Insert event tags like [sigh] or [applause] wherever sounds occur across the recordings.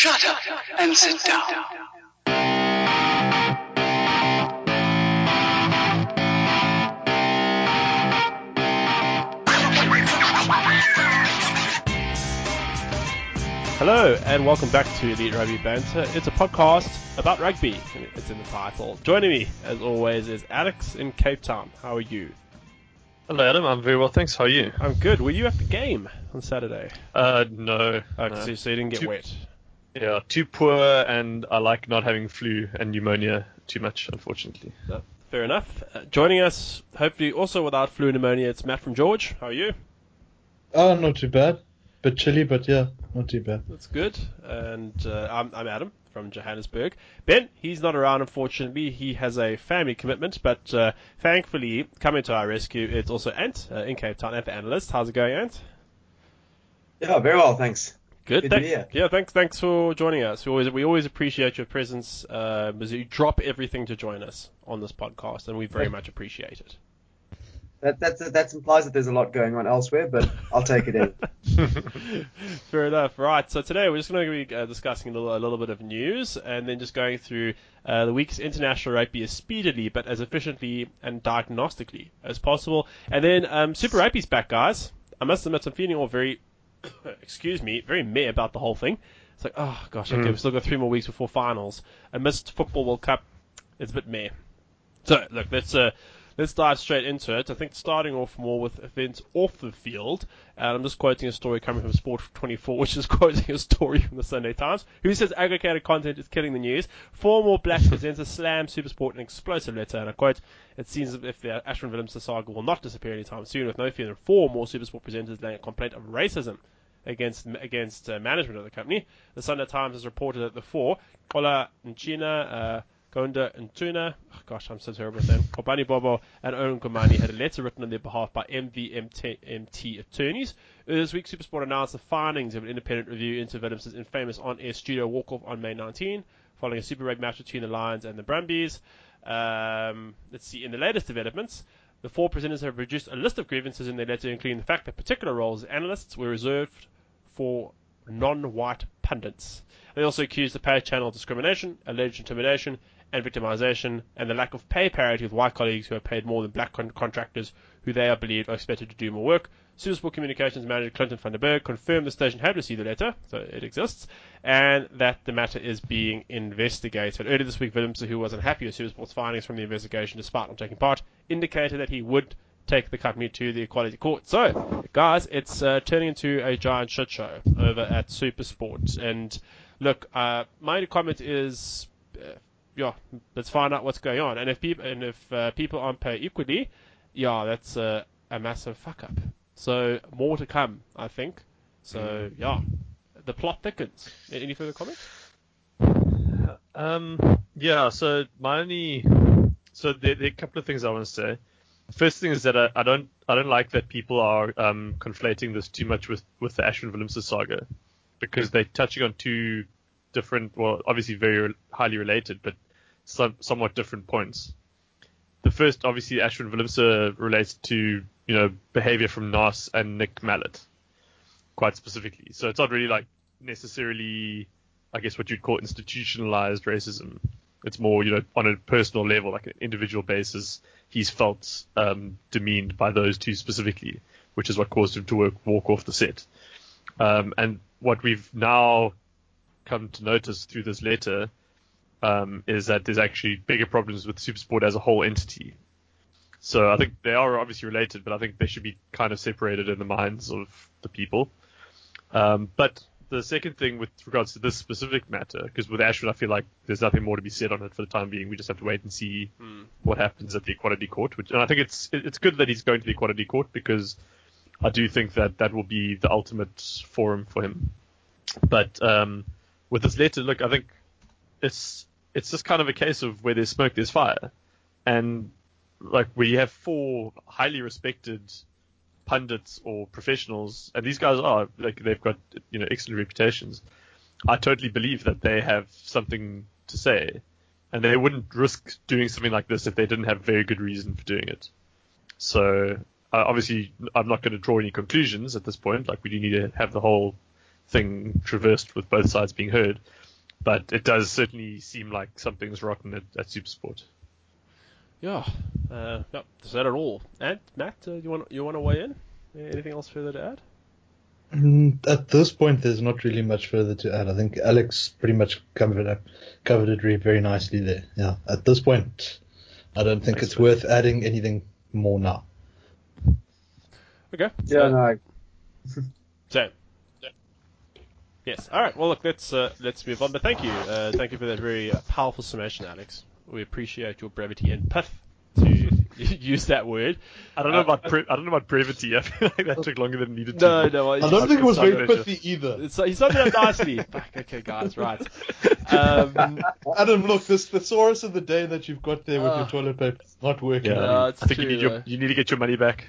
Shut up and sit down. Hello and welcome back to Elite Rugby Banter. It's a podcast about rugby. It's in the title. Joining me, as always, is Alex in Cape Town. How are you? Hello, Adam. I'm very well, thanks. How are you? I'm good. Were you at the game on Saturday? Uh, no. Oh, no. so, so you didn't get Too- wet. Yeah, too poor, and I like not having flu and pneumonia too much, unfortunately. No, fair enough. Uh, joining us, hopefully also without flu and pneumonia, it's Matt from George. How are you? Oh, not too bad. Bit chilly, but yeah, not too bad. That's good. And uh, I'm, I'm Adam from Johannesburg. Ben, he's not around, unfortunately. He has a family commitment, but uh, thankfully, coming to our rescue, it's also Ant uh, in Cape Town, Ant the analyst. How's it going, Ant? Yeah, very well, thanks. Good. Good to Thank- be here. Yeah, thanks. Thanks for joining us. We always we always appreciate your presence. Uh, as you drop everything to join us on this podcast, and we very much appreciate it. That that that implies that there's a lot going on elsewhere, but I'll take it in. [laughs] [laughs] Fair enough. Right. So today we're just going to be uh, discussing a little, a little bit of news, and then just going through uh, the week's international rugby as speedily, but as efficiently and diagnostically as possible. And then um, Super Rugby's back, guys. I must admit, I'm feeling all very, [coughs] excuse me, very meh about the whole thing. It's like, oh gosh, okay, we've still got three more weeks before finals. Amidst football World Cup, it's a bit meh. So look, let's uh, let's dive straight into it. I think starting off more with events off the field, and I'm just quoting a story coming from Sport 24, which is [laughs] quoting a story from the Sunday Times, who says aggregated content is killing the news. Four more black [laughs] presenters slam Supersport an explosive letter, and I quote: "It seems as if the Ashwin Willemse saga will not disappear anytime soon, with no fewer than four more Supersport presenters laying a complaint of racism." Against against uh, management of the company, the Sunday Times has reported that the four, Xola Ntshinga, uh, Gonda and Tuna, oh gosh, I'm so terrible with them, Kobani Bobo and Owen Nkumane had a letter written on their behalf by MVMT attorneys. Earlier this week, Supersport announced the findings of an independent review into Willemse' infamous on-air studio walk-off on May 19, following a Super Rugby match between the Lions and the Brumbies. Um, let's see, in the latest developments, the four presenters have produced a list of grievances in their letter, including the fact that particular roles as analysts were reserved for non-white pundits. They also accused the pay channel of discrimination, alleged intimidation, and victimization, and the lack of pay parity with white colleagues who are paid more than black con- contractors who they are believed are expected to do more work. Supersport Communications manager Clinton van der Berg confirmed the station had received the letter, so it exists, and that the matter is being investigated. Earlier this week, Williamson, who was unhappy with Supersport's findings from the investigation despite not taking part, indicated that he would take the company to the equality court. So, guys, it's uh, turning into a giant shit show over at Supersport. And look, uh, my comment is, uh, yeah, let's find out what's going on. And if people and if uh, people aren't paid equally, yeah, that's a, a massive fuck up. So more to come, I think. So yeah, the plot thickens. Any further comments? Um, yeah, so my only, so there, there are a couple of things I want to say. First thing is that I, I don't, I don't like that people are um, conflating this too much with with the Ashwin Willemse saga, because they're touching on two different, well, obviously very highly related, but some, somewhat different points. The first, obviously, Ashwin Willemse relates to you know behavior from Naas and Nick Mallett, quite specifically. So it's not really like necessarily I guess what you'd call institutionalized racism. It's more, you know, on a personal level, like an individual basis, he's felt um, demeaned by those two specifically, which is what caused him to work, walk off the set. Um, and what we've now come to notice through this letter um, is that there's actually bigger problems with Supersport as a whole entity. So I think they are obviously related, but I think they should be kind of separated in the minds of the people. Um, but the second thing with regards to this specific matter, because with Ashford, I feel like there's nothing more to be said on it for the time being. We just have to wait and see what happens at the Equality Court. Which, and I think it's it's good that he's going to the Equality Court because I do think that that will be the ultimate forum for him. But um, with this letter, look, I think it's it's just kind of a case of where there's smoke, there's fire, and like we have four highly respected pundits or professionals, and these guys are like they've got you know excellent reputations. I totally believe that they have something to say, and they wouldn't risk doing something like this if they didn't have very good reason for doing it. So uh, obviously, I'm not going to draw any conclusions at this point. Like we do need to have the whole thing traversed with both sides being heard. But it does certainly seem like something's rotten at, at Supersport. Yeah. Uh, no, is that at all? And Matt, uh, you want you want to weigh in? Anything else further to add? Mm, At this point, there's not really much further to add. I think Alex pretty much covered it, covered it re- very nicely there. Yeah. At this point, I don't think Thanks, it's man. worth adding anything more now. Okay. Yeah, no, I, [laughs] So, yes. All right. Well, look, let's uh, let's move on. But thank you, uh, thank you for that very uh, powerful summation, Alex. We appreciate your brevity and pith to [laughs] use that word. I don't know Uh, about bre- I don't know about brevity. [laughs] I feel like that took longer than it needed No, to. no. I don't think it was very Subject. pithy either. It's, he summed it up nicely. [laughs] Fuck, okay, guys, right. Um, Adam, look, this thesaurus of the day that you've got there with Uh, your toilet paper is not working. Yeah, No, it's I think you need your you need to get your money back.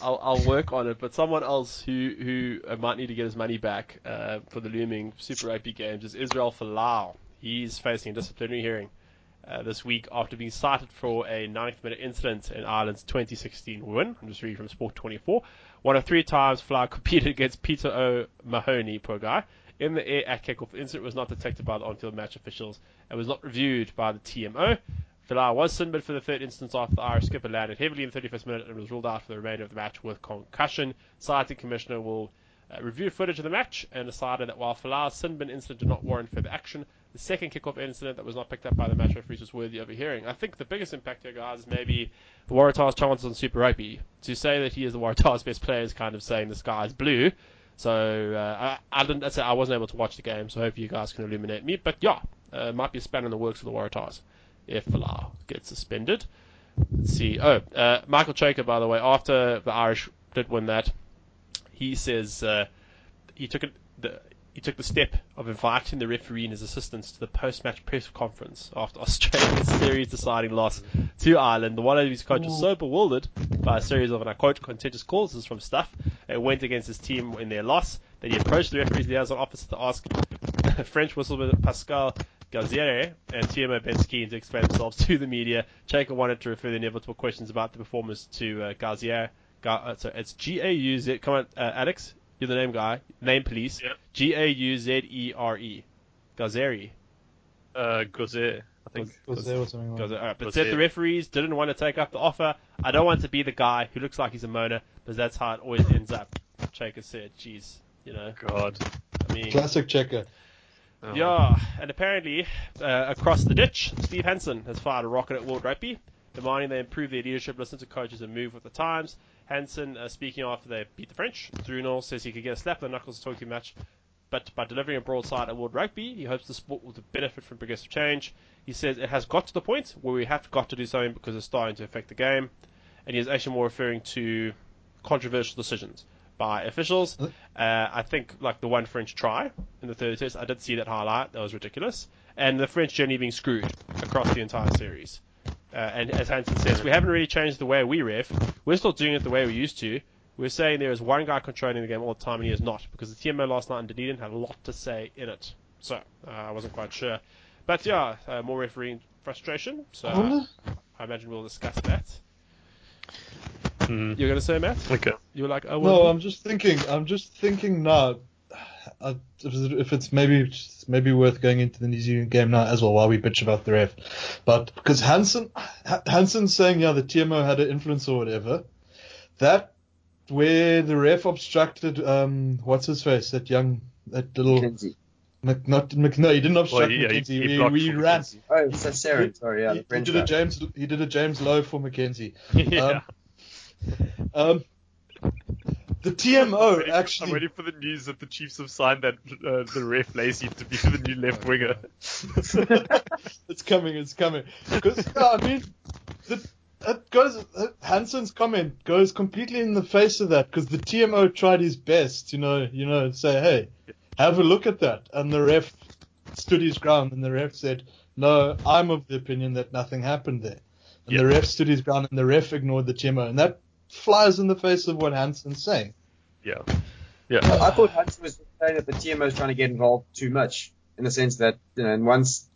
I'll, I'll work on it, but someone else who who uh, might need to get his money back uh, for the looming Super Rugby games is Israel Folau. He's facing a disciplinary hearing uh, this week after being cited for a ninth minute incident in Ireland's 2016 win. I'm just reading from Sport 24. One of three times Folau [laughs] competed against Peter O'Mahony, poor guy, in the air at kickoff. The incident was not detected by the on-field match officials and was not reviewed by the TMO. Folau was sin-binned for the third instance after the Irish skipper landed heavily in the 31st minute and was ruled out for the remainder of the match with concussion. Citing commissioner will uh, review footage of the match and decided that while Villar's sin-binned incident did not warrant further action, the second kickoff incident that was not picked up by the match referees was worthy of a hearing. I think the biggest impact here, guys, is maybe the Waratahs' chances on Super Rugby. To say that he is the Waratahs' best player is kind of saying the sky is blue. So uh, I, I didn't. I I wasn't able to watch the game, so hopefully you guys can illuminate me. But yeah, uh, might be a span in the works for the Waratahs if Folau gets suspended. Let's see. Oh, uh, Michael Cheika, by the way, after the Irish did win that, he says uh, he took it. The, he took the step of inviting the referee and his assistants to the post-match press conference after [laughs] Australia's series deciding loss to Ireland. The one of his coach was so bewildered by a series of, and I quote, contentious calls from stuff that went against his team in their loss that he approached the referee's liaison officer to ask [laughs] French whistleblower Pascal Gauzère and TMO Ben Skeen to explain themselves to the media. Cheika wanted to refer the inevitable questions about the performance to uh, Gauzère. Ga- uh, so it's G A U Z. Come on, uh, Alex, you're the name guy. Name police. Yep. G A U Z E R E. Gauzère. Uh, Gozer, I think. Was there or something like Goes, that? all right, but Was said it- the referees didn't want to take up the offer. I don't want to be the guy who looks like he's a moaner, because that's how it always ends up. Cheika said, "Jeez, you know, God. I mean, Classic Cheika. Oh. yeah." And apparently, uh, across the ditch, Steve Hansen has fired a rocket at World Rugby, demanding they improve their leadership, listen to coaches, and move with the times. Hansen, uh, speaking after they beat the French, Drunel says he could get a slap in the knuckles Tokyo match, but by delivering a broadside at World Rugby, he hopes the sport will benefit from progressive change. He says it has got to the point where we have got to do something because it's starting to affect the game, and he is actually more referring to controversial decisions by officials. Uh, I think like the one French try in the third test, I did see that highlight. That was ridiculous, and the French generally being screwed across the entire series. Uh, and as Hansen says, we haven't really changed the way we ref. We're still doing it the way we used to. We're saying there is one guy controlling the game all the time, and he is not, because the TMO last night in Dunedin had a lot to say in it. So uh, I wasn't quite sure. But yeah, uh, more refereeing frustration. So I imagine we'll discuss that. Mm. You're going to say, Matt? Okay. You were like, oh, No, well, I'm just thinking. I'm just thinking now. uh, If it's maybe it's maybe worth going into the New Zealand game now as well while we bitch about the ref, but because Hansen Ha- Hansen's saying yeah the TMO had an influence or whatever, that where the ref obstructed um what's his face that young that little McKenzie. Mc, not Mc, no he didn't obstruct Well, yeah, he- McKenzie he we, we ran McKenzie. Oh, so Saren, sorry, yeah, he, he French did a. James he did a James Lowe for McKenzie [laughs] yeah. um the I'm TMO waiting- actually I'm waiting for the news that the Chiefs have signed that uh, the ref Lacey to be the new left winger. [laughs] it's coming, it's coming. Because yeah, I mean, the, it goes. uh, Hansen's comment goes completely in the face of that because the TMO tried his best, you know, you know, say, hey, have a look at that, and the ref stood his ground, and the ref said, no, I'm of the opinion that nothing happened there, and Yeah. the ref stood his ground, and the ref ignored the TMO, and that flies in the face of what Hansen's saying. Yeah. Yeah. I thought Hansen was saying that the TMO is trying to get involved too much, in the sense that you know, and once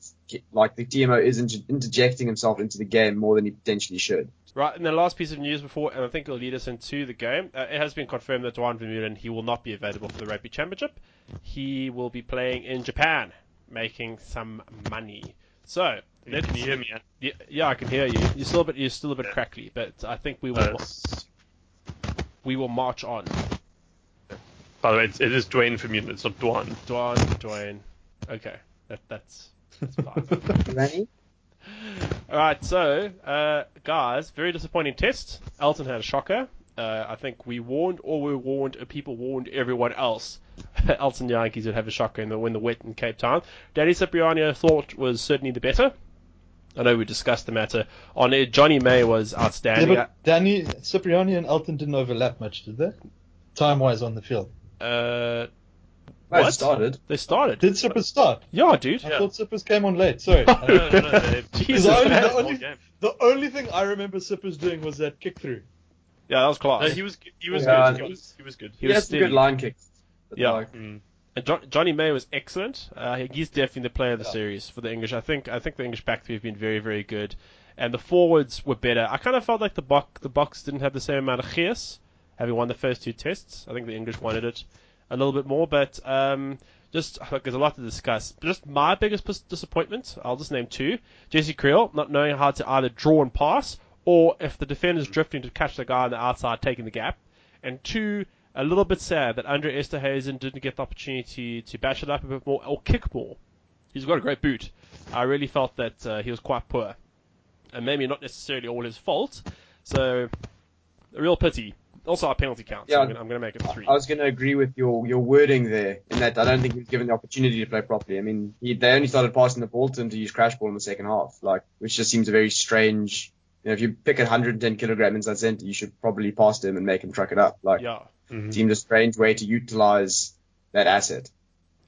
like the TMO is inter- interjecting himself into the game more than he potentially should. Right, and the last piece of news before, and I think it'll lead us into the game. Uh, it has been confirmed that Dwan Vermeulen, he will not be available for the Rugby Championship. He will be playing in Japan, making some money. So, let's, Can you hear me? Yeah, yeah, I can hear you. You're still a bit, you're still a bit Yeah. crackly, but I think we will, Uh, we will march on. by the way, it's, it is Duane Vermeulen. It's not Dwan. Dwan, Duane. Okay, that, that's that's fine. [laughs] Ranny? All right, so uh, guys, very disappointing test. Elton had a shocker. Uh, I think we warned, or we warned, uh, people warned everyone else. [laughs] Elton Jantjies would have a shocker in the win the wet in Cape Town. Danny Cipriani thought was certainly the better. I know we discussed the matter on it. Jonny May was Yeah, outstanding. but Danny, Cipriani and Elton didn't overlap much, did they? Time wise on the field. uh, No, it What? started. they started. Did Sippers start? Yeah, dude. I Yeah. thought Sippers came on late. Sorry. [laughs] No, no, no, Jesus, the only- the only- the only thing I remember Sippers doing was that kick through. Yeah, that was class. No, he was he was Yeah, good. He was he was good. He He, was has some good line kicks. Yeah. like, Mm. Jonny May was excellent. Uh, he's definitely the player of the Yeah. series for the English. I think I think the English back three have been very very good, and the forwards were better. I kind of felt like the Boks the Boks didn't have the same amount of gears, having won the first two tests. I think the English wanted it a little bit more, but um, just look, there's a lot to discuss. Just my biggest disappointment, I'll just name two: Jesse Kriel not knowing how to either draw and pass, or if the defender's drifting to catch the guy on the outside taking the gap, and two a little bit sad that Andre Esterhuizen didn't get the opportunity to bash it up a bit more or kick more. He's got a great boot. I really felt that uh, he was quite poor. And maybe not necessarily all his fault. So, a real pity. Also, our penalty count. Yeah. I'm going to make it three. I was going to agree with your, your wording there in that I don't think he was given the opportunity to play properly. I mean, he, they only started passing the ball to him to use crash ball in the second half, like which just seems a very strange. You know, if you pick a 110 kilogram inside center, you should probably pass to him and make him truck it up. Like, yeah. Mhm. seemed a strange way to utilize that asset.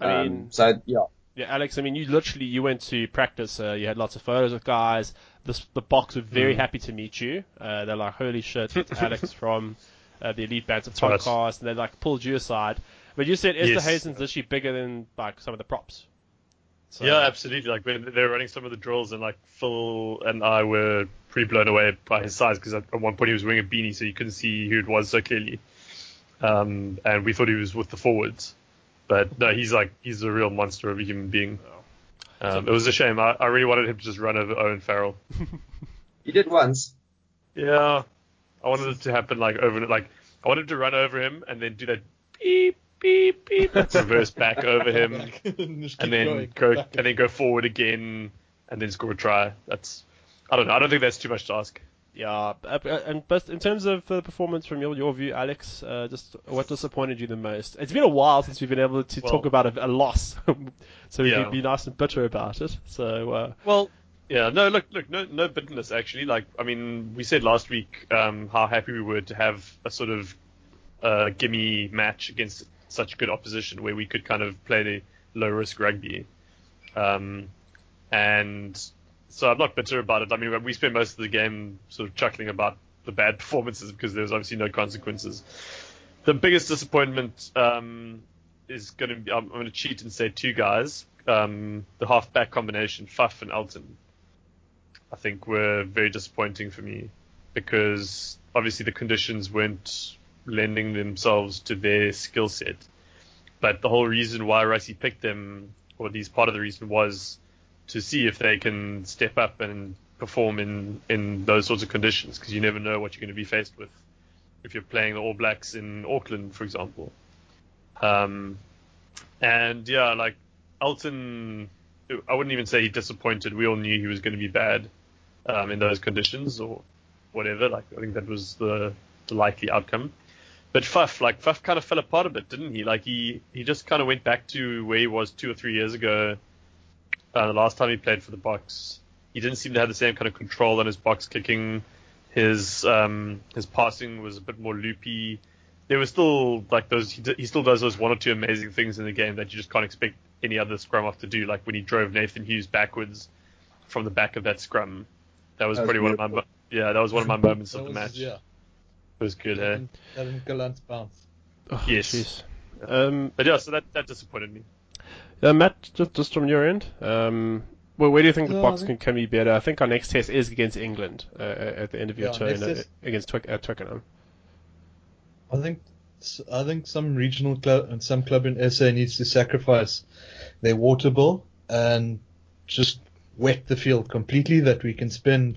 I Um, mean, so yeah, Yeah, Alex. I mean, you literally you went to practice. Uh, you had lots of photos with guys. This, the Boks were very Mm. happy to meet you. Uh, they're like, "Holy shit, [laughs] Alex from uh, the Elite Banter That's right. podcast," and they like pulled you aside. But you said Esther Yes. Hazen's actually bigger than like some of the props. So, Yeah, absolutely. Like they were running some of the drills, and like Phil and I were pretty blown away by his size because at at one point he was wearing a beanie, so you couldn't see who it was so clearly. Um, and we thought he was with the forwards, but no, he's like he's a real monster of a human being. Um, it was a shame. I, I really wanted him to just run over Owen Farrell. [laughs] he did once. Yeah, I wanted it to happen like over like I wanted to run over him and then do that beep beep beep reverse back [laughs] over him and and then going, go and then go forward again and then score a try. That's I don't know. I don't think that's too much to ask. Yeah, uh, and but in terms of the performance from your, your view, Alex, uh, just what disappointed you the most? It's been a while since we've been able to Well- talk about a, a loss, [laughs] so we Yeah. can be nice and bitter about it. So uh, Well, yeah, no, look, look, no, no bitterness actually. Like, I mean, we said last week um, how happy we were to have a sort of uh, gimme match against such good opposition where we could kind of play the low risk rugby. Um, and so I'm not bitter about it. I mean, we spent most of the game sort of chuckling about the bad [laughs] performances because there was obviously no consequences. The biggest disappointment um, is going to be I'm, going to cheat and say two guys. Um, the halfback combination, Faf and Elton, I think were very disappointing for me because obviously the conditions weren't lending themselves to their skill set. But the whole reason why Rassie picked them, or at least part of the reason, was to see if they can step up and perform in, in those sorts of conditions because you never know what you're going to be faced with if you're playing the All Blacks in Auckland, for example. Um, and yeah, like Elton, I wouldn't even say he disappointed. We all knew he was going to be bad um, in those conditions or whatever. Like I think that was the, the likely outcome. But Faf, like Faf, kind of fell apart a bit, didn't he? Like he he just kind of went back to where he was two or three years ago. Uh, the last time he played for the Boks, he didn't seem to have the same kind of control on his box kicking. His um his passing was a bit more loopy. There was still like those. He, d- he still does those one or two amazing things in the game that you just can't expect any other scrum-half to do. Like when he drove Nathan Hughes backwards from the back of that scrum. That was That was probably one of my mo- yeah. That was one of my [laughs] moments of the was- match. Yeah. It was good. Eh? That and Gelant bounce. oh, Yes. jeez. Um, But yeah, so that that disappointed me. Uh, Matt, just, just from your end, um, Well, where do you think the No, Boks think- can, can be better? I think our next test is against England uh, at the end of your Yeah, tour uh, test- against Twic- uh, Twickenham. I think I think some regional club and some club in SA needs to sacrifice their water bill and just wet the field completely. That we can spend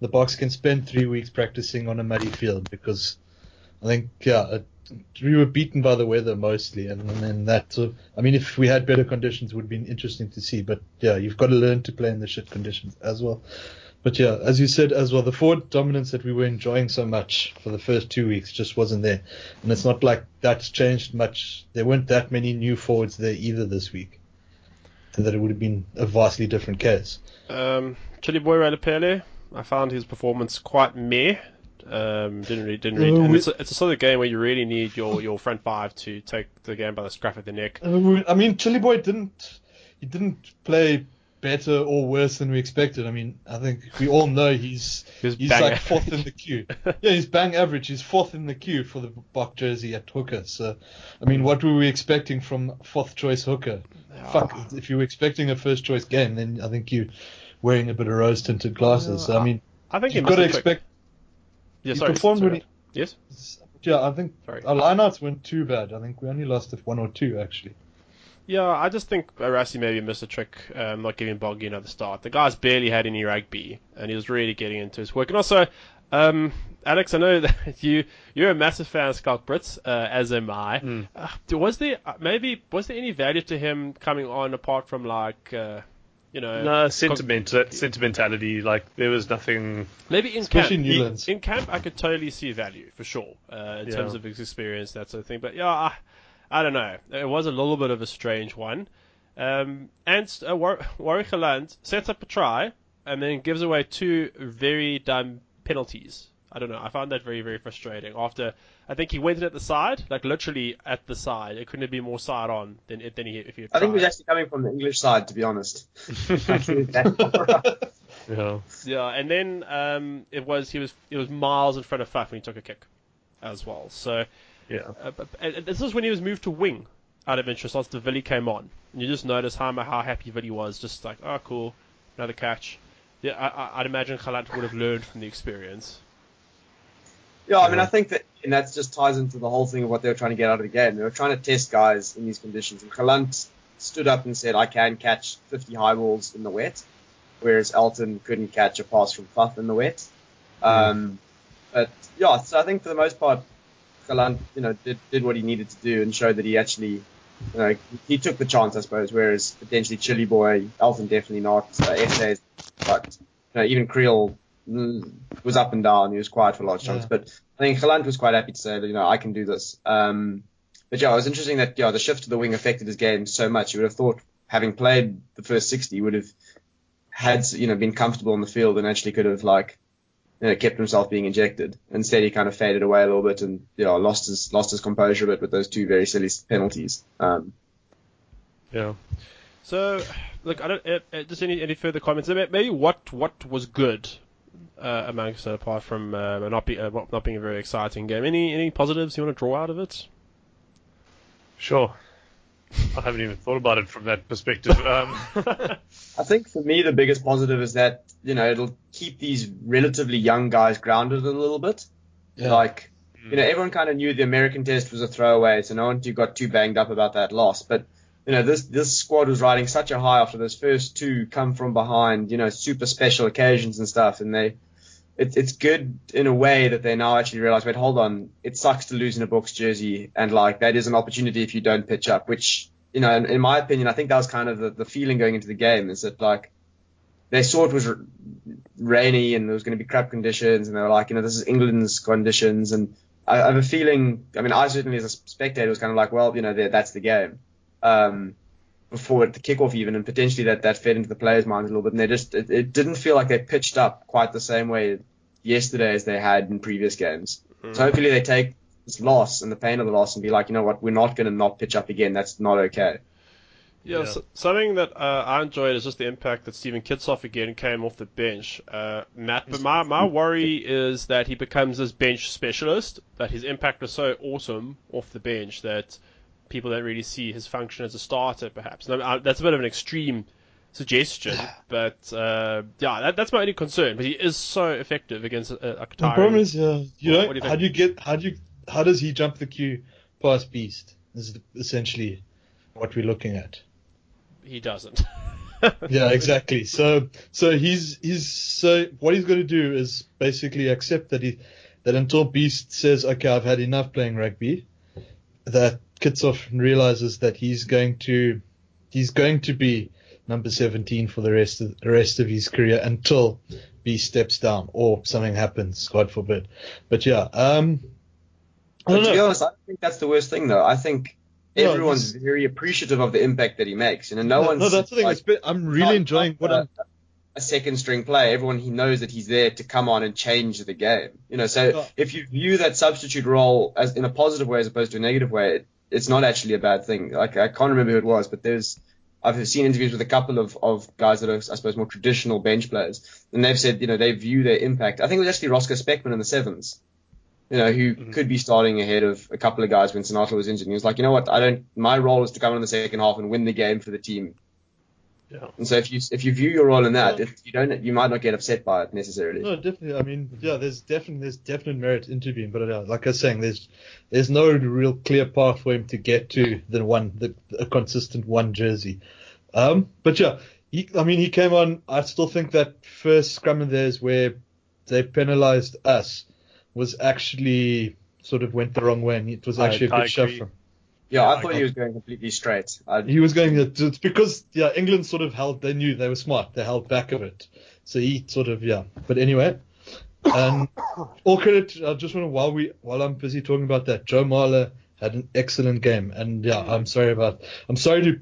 the Boks can spend three weeks practicing on a muddy field because I think yeah it, we were beaten by the weather mostly, and, and then that. sort of- I mean, if we had better conditions, it would be interesting to see. But yeah, you've got to learn to play in the shit conditions as well. But yeah, as you said as well, the forward dominance that we were enjoying so much for the first two weeks just wasn't there. And it's not like that's changed much. There weren't that many new forwards there either this week. So that it would have been a vastly different case. Um, Chiliboy Ralepelle, I found his performance quite meh. Um, didn't really, didn't really. Uh, and it's, a, it's a sort of game where you really need your, your front five to take the game by the scruff of the neck. Uh, I mean, Chiliboy didn't he didn't play better or worse than we expected. I mean, I think we all know he's He was he's like average. fourth in the queue. yeah, he's bang average. He's fourth in the queue for the Bok jersey at hooker. So, I mean, what were we expecting from fourth choice hooker? Fuck, if you were expecting a first choice game, then I think you're wearing a bit of rose tinted glasses. So, I mean, I think you've got to expect. Yeah, he sorry, performed sorry. when he- Yes. Yeah, I think Sorry. our lineouts weren't too bad. I think we only lost at one or two actually. Yeah, I just think Rassie maybe missed a trick, um, not giving Bongi another start. The guy's barely had any rugby, and he was really getting into his work. And also, um, Alex, I know [laughs] that you you're a massive fan of Schalk Brits, uh, as am I. Mm. Uh, was there uh, maybe was there any value to him coming on apart from like, uh, you know, No sentiment, that sentimentality. Like there was nothing. maybe in Especially camp? Newlands. In camp, I could totally see value for sure uh, in Yeah. terms of his experience, that sort of thing. But yeah, I, I don't know. It was a little bit of a strange one. Um, and uh, War- Warrick Gelant sets up a try and then gives away two very dumb penalties. I don't know. I found that very, very frustrating. After I think he went in at the side, like literally at the side. It couldn't have been more side on than than he if he. Had I think he was actually coming from the English side, to be honest. Actually, that's all right. [laughs] Yeah. Yeah, and then um, it was he was it was miles in front of Faf when he took a kick, as well. So Yeah. uh, but, and this was when he was moved to wing, out of interest after Villy came on. And you just notice how how happy Villy was, just like oh cool, another catch. Yeah, I, I, I'd imagine Gelant would have learned from the experience. Yeah, I mean, I think that, and that just ties into the whole thing of what they were trying to get out of the game. They were trying to test guys in these conditions, and Gelant stood up and said, "I can catch 50 high balls in the wet," whereas Elton couldn't catch a pass from Faf in the wet. Um, but yeah, so I think for the most part, Gelant, you know, did, did what he needed to do and showed that he actually, you know, he took the chance, I suppose. Whereas potentially Chiliboy, Elton definitely not. Uh, essays, but you know, even Kriel was up and down. He was quiet for large chunks, Yeah. but I think Gelant was quite happy to say that you know I can do this. Um, but yeah, it was interesting that yeah the shift to the wing affected his game so much. You would have thought having played the first 60 would have had you know been comfortable on the field and actually could have like you know kept himself being injected. Instead, he kind of faded away a little bit and you know lost his lost his composure a bit with those two very silly penalties. Um, Yeah. So, look, I don't. Uh, uh, just any any further comments? Maybe what what was good uh, amongst it, apart from uh, not be uh, not being a very exciting game. Any any positives you want to draw out of it? Sure. I haven't even thought about it from that perspective. [laughs] Um, [laughs] I think for me the biggest positive is that you know it'll keep these relatively young guys grounded a little bit. Yeah. Like you know everyone kind of knew the American test was a throwaway, so no one too got too banged up about that loss. But you know this this squad was riding such a high after those first two come from behind, you know super special occasions and stuff, and they. It, it's good in a way that they now actually realize, wait, hold on, it sucks to lose in a Boks jersey, and like that is an opportunity if you don't pitch up. Which, you know, in, in my opinion, I think that was kind of the, the feeling going into the game is that like they saw it was rainy and there was going to be crap conditions, and they were like, you know, this is England's conditions, and I, I have a feeling. I mean, I certainly as a spectator was kind of like, well, you know, that's the game. Um, before the kickoff even, and potentially that that fed into the players' minds a little bit, and they just it, it didn't feel like they pitched up quite the same way yesterday as they had in previous games. So hopefully they take this loss and the pain of the loss and be like, you know what, we're not going to not pitch up again. That's not okay. Yeah, Yeah. So, something that uh, I enjoyed is just the impact that Steven Kitshoff again came off the bench. Uh, Matt, but my, my worry is that he becomes this bench specialist, that his impact was so awesome off the bench that people don't really see his function as a starter, perhaps. I- I- that's a bit of an extreme suggestion, but uh, yeah, that, that's my only concern. But he is so effective against uh, a The problem is, uh, you What- know, what do you how do you get, how do you, how does he jump the queue past Beast? Is essentially what we're looking at. he doesn't. [laughs] Yeah, exactly. So, so he's he's so what he's going to do is basically accept that he that until Beast says, okay, I've had enough playing rugby, that Kitshoff realizes that he's going to he's going to be number 17 for the rest of the rest of his career until Beast steps down or something happens, God forbid. But yeah, um, I don't to be honest, I think that's the worst thing though. I think No, everyone's very appreciative of the impact that he makes. You know, no, No, one's no, that's the thing. like, been- I'm really not- enjoying not what a, I'm. a second string player. Everyone he knows that he's there to come on and change the game. You know, so if you view that substitute role as in a positive way as opposed to a negative way, it, it's not actually a bad thing. Like I can't remember who it was, but there's I've seen interviews with a couple of, of guys that are, I suppose, more traditional bench players, and they've said, you know, they view their impact. I think it was actually Roscoe Speckman in the sevens, you know, who mm-hmm. could be starting ahead of a couple of guys when Senatla was injured. And he was like, you know what, I don't. My role is to come on in the second half and win the game for the team. Yeah. And so if you if you view your role in that, it, you don't you might not get upset by it necessarily. No, definitely. I mean, yeah, there's definitely there's definite merit interviewing, but uh, like I was saying, there's there's no real clear path for him to get to the one the a consistent one jersey. Um, but yeah, he, I mean, he came on. I still think that first scrum of theirs where they penalised us was actually sort of went the wrong way, and it was I- actually a I good shove from. Yeah, I I thought got- he was going completely straight. I, He was going it's because yeah, England sort of held. They knew they were smart. They held back of it. So he sort of yeah. But anyway, um, [coughs] all credit. I just want to while we while I'm busy talking about that, Joe Marler had an excellent game, and yeah, I'm sorry about. I'm sorry to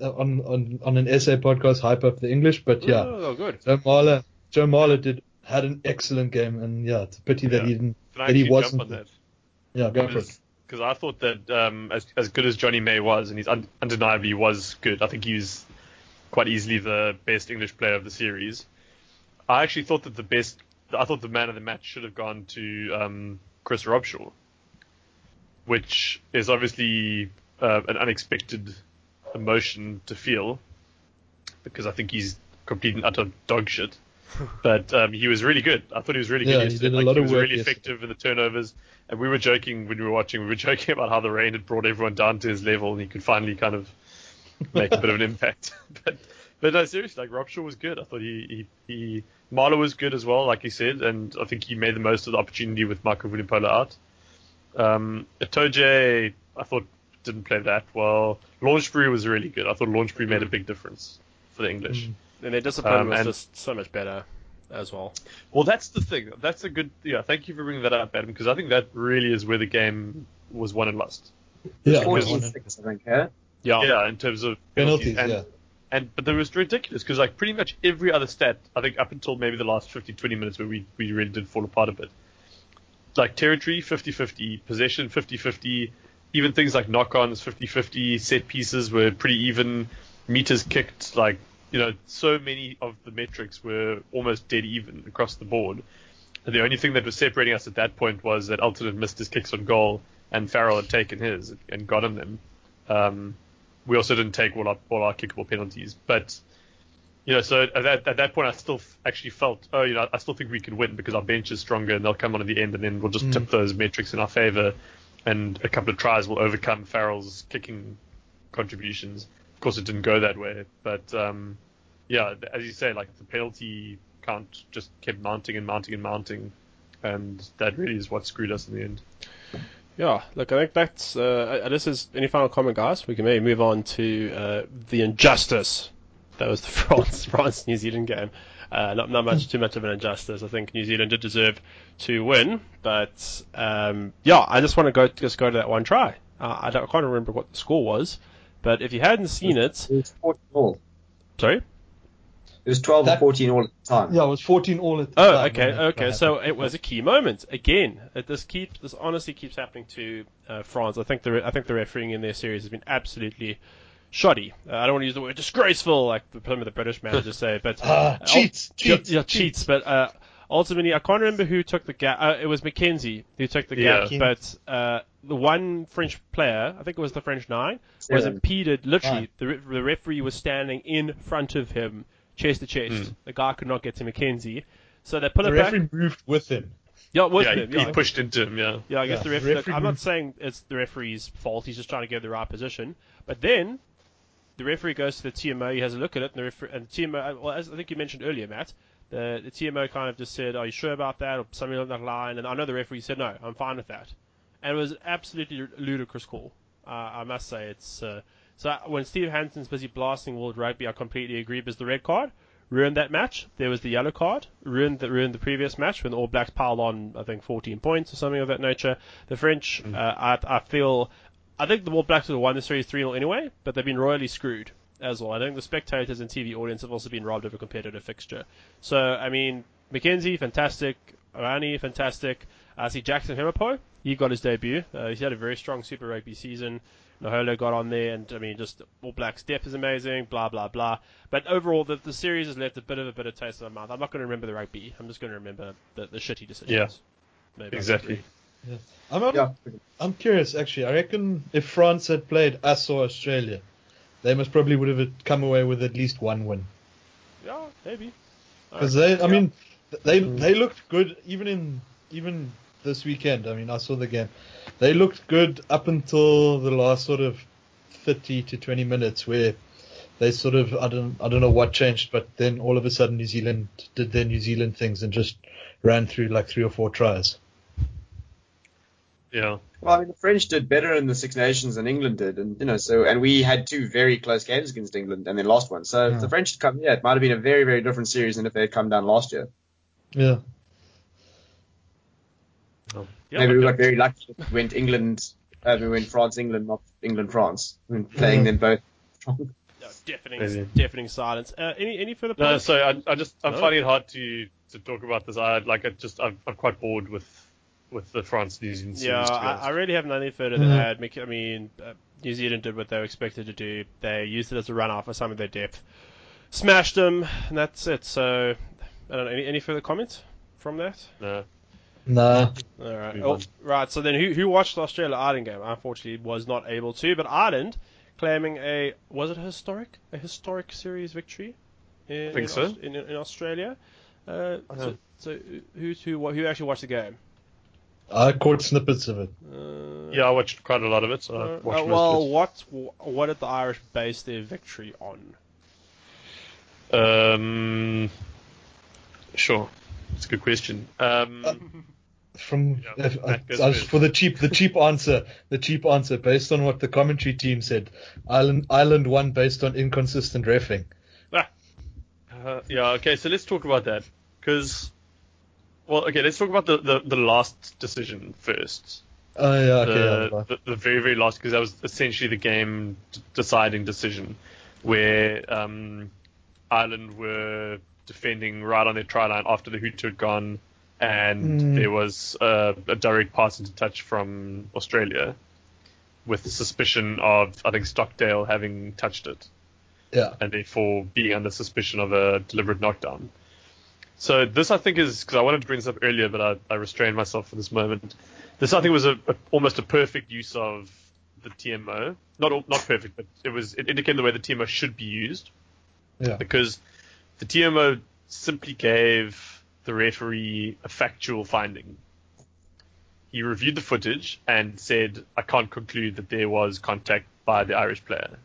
on on on an essay podcast hype up the English, but yeah, Oh, good. Joe Marler Joe Marler did had an excellent game, and yeah, it's a pity that Yeah. he didn't. Can I that he wasn't. jump on that? Yeah, go for it. Because I thought that um, as as good as Jonny May was, and he's un- undeniably was good. I think he was quite easily the best English player of the series. I actually thought that the best, I thought the man of the match should have gone to um, Chris Robshaw, which is obviously uh, an unexpected emotion to feel, because I think he's complete and utter dog shit. [laughs] But um, he was really good. I thought he was really Yeah, good he did a Like, lot he of was work really yesterday. effective in the turnovers. And we were joking when we were watching. We were [laughs] joking about how the rain had brought everyone down to his level, and he could finally kind of make a bit of an impact. [laughs] but but no, seriously, like Robshaw was good. I thought he he, he Marler was good as well, like he said, and I think he made the most of the opportunity with Michael Vunipola out. Um, Itoje, I thought didn't play that well. Launchbury was really good. I thought Launchbury made a big difference for the English. And their discipline Um, was and- just so much better as well. Well, that's the thing. That's a good. Yeah, thank you for bringing that up, Adam, because I think that really is where the game was won and lost. Yeah, 14 6, I think, yeah? Yeah. Yeah, in terms of penalties. and, yeah. And but there was ridiculous because like pretty much every other stat, I think up until maybe the last 50, 20 minutes where we, we really did fall apart a bit. Like territory 50-50, possession 50-50, even things like knock-ons 50-50, set pieces were pretty even, meters kicked, like you know, so many of the metrics were almost dead even across the board. And the only thing that was separating us at that point was that Elton had missed his kicks on goal and Farrell had taken his and gotten them. Um, we also didn't take all our, all our kickable penalties, but you know, so at that, at that point, I still f- actually felt, oh, you know, I still think we can win because our bench is stronger and they'll come on at the end, and then we'll just tip those metrics in our favour, and a couple of tries will overcome Farrell's kicking contributions. Of course, it didn't go that way, but um, yeah, as you say, like the penalty count just kept mounting and mounting and mounting, and that really is what screwed us in the end. Yeah, look, I think that's. Uh, this is any final comment, guys. We can maybe move on to uh, the injustice. That was the [laughs] France France New Zealand game. Uh, not not much too much of an injustice. I think New Zealand did deserve to win, but um, yeah, I just want to go just go to that one try. Uh, I, don't, I can't remember what the score was, but if you hadn't seen it, It was 14 all. sorry. It was 12 That- or 14 all at the time. Yeah, it was 14 all at the time. Oh, time okay, okay. So it was a key moment again. It, this keeps this honestly keeps happening to uh, France. I think the re- I think the refereeing in their series has been absolutely shoddy. Uh, I don't want to use the word disgraceful like the, some of the British managers say, but Ah, uh, cheats, yeah, cheats, yeah, cheats. But uh, ultimately, I can't remember who took the gap. Uh, it was McKenzie who took the Yeah. gap. But uh, the one French player, I think it was the French nine, was impeded. Literally, the, re- the referee was standing in front of him, chest to chest. Mm. The guy could not get to McKenzie, so they put it back. The referee moved with him. Yeah, with yeah, him. he, Yeah, he pushed into him. Yeah. yeah, I guess Yeah, the referee. referee I'm not saying it's the referee's fault. He's just trying to get the right position. But then the referee goes to the TMO. He has a look at it, and the referee, and the TMO. Well, as I think you mentioned earlier, Matt, the, the TMO kind of just said, "Are you sure about that?" or something along that line. And I know the referee said, "No, I'm fine with that." And it was an absolutely ludicrous call. Uh, I must say, it's uh, so when Steve Hansen's busy blasting World Rugby, I completely agree. Because the red card ruined that match. There was the yellow card ruined the ruined the previous match when the All Blacks piled on I think 14 points or something of that nature. The French, uh, I, I feel, I think the All Blacks would have won the series 3 0 anyway, but they've been royally screwed as well. I think the spectators and TV audience have also been robbed of a competitive fixture. So I mean, McKenzie, fantastic. Arani, fantastic. I see Jackson Hemopo. He got his debut. Uh, he's had a very strong Super Rugby season. Naholo got on there, and I mean, just All Blacks depth is amazing. Blah blah blah. But overall, the, the series has left a bit of a bitter taste in my mouth. I'm not going to remember the rugby. I'm just going to remember the, the shitty decisions. Yeah. Maybe Exactly. disagree. I'm, I'm, Yeah. I'm curious, actually. I reckon if France had played us or Australia, they most probably would have come away with at least one win. Yeah, maybe. Because they, I mean, they Mm. they looked good even in even this weekend. I mean, I saw the game. They looked good up until the last sort of 30 to 20 minutes where they sort of I don't I don't know what changed, but then all of a sudden New Zealand did their New Zealand things and just ran through like three or four tries. Yeah. Well, I mean, the French did better in the Six Nations than England did, and you know, so and we had two very close games against England and then lost one. So Yeah. if the French had come, yeah, it might have been a very, very different series than if they had come down last year. Yeah. Yeah, Maybe we but- got very lucky. if it Went England, uh, we went France, England, not England, France. I mean, playing Mhm. them both. yeah, deafening, Maybe. deafening silence. Uh, any any further No, points? so I, I just I'm No. finding it hard to to talk about this. I like I just I'm, I'm quite bored with with the France New Zealand series. Yeah, I. I really have nothing further to Mhm. add. I mean, uh, New Zealand did what they were expected to do. They used it as a run-off for some of their depth, smashed them, and that's it. So, I don't know. Any, any further comments from that? no. No. All right. Move Oh, right. So then, who who watched the Australia Ireland game? Unfortunately, was not able to. But Ireland claiming a was it a historic a historic series victory? In, think in, so. In, in Australia. Uh, I so, know. so who's who who actually watched the game? I caught snippets of it. Uh, Yeah, I watched quite a lot of it. So Uh, uh, well, what what did the Irish base their victory on? Um, sure, it's a good question. Um, From [laughs] Yeah, if, that I for the cheap the cheap answer the cheap answer based on what the commentary team said. Ireland Ireland won based on inconsistent refing. Uh, yeah, okay, so let's talk about that. Because, well, okay, let's talk about the, the, the last decision first. Oh yeah, okay. the, yeah, the, the very, very last, because that was essentially the game deciding decision, where um, Ireland were defending right on their try line after the hooter had gone, and Mm. there was uh, a direct pass into touch from Australia, with the suspicion of, I think, Stockdale having touched it yeah. and therefore being under suspicion of a deliberate knockdown. So this, I think, is because I wanted to bring this up earlier, but I, I restrained myself for this moment. This, I think, was a, a almost a perfect use of the TMO. Not not perfect, but it was it indicated the way the TMO should be used Yeah. because the TMO simply gave the referee a factual finding. He reviewed the footage and said, "I can't conclude that there was contact by the Irish player."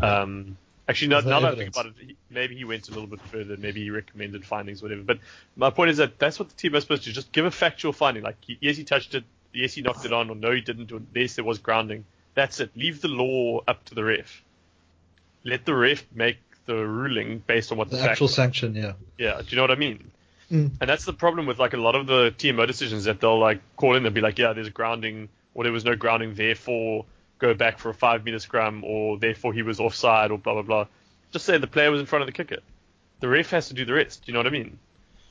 Um, actually, now, There's no now that I think about it, he, maybe he went a little bit further. Maybe he recommended findings, whatever. But my point is that that's what the TMO is supposed to do. Just give a factual finding, like yes, he touched it, yes, he knocked it on, or no, he didn't, or yes, there was grounding. That's it. Leave the law up to the ref. Let the ref make the ruling based on what the, The actual are. sanction, yeah. Yeah, do you know what I mean? Mm. And that's the problem with like a lot of the TMO decisions that they'll like call in. They'll be like, yeah, there's grounding, or there was no grounding, therefore go back for a five meter scrum, or therefore he was offside, or blah blah blah. Just say the player was in front of the kicker. The ref has to do the rest. Do you know what I mean?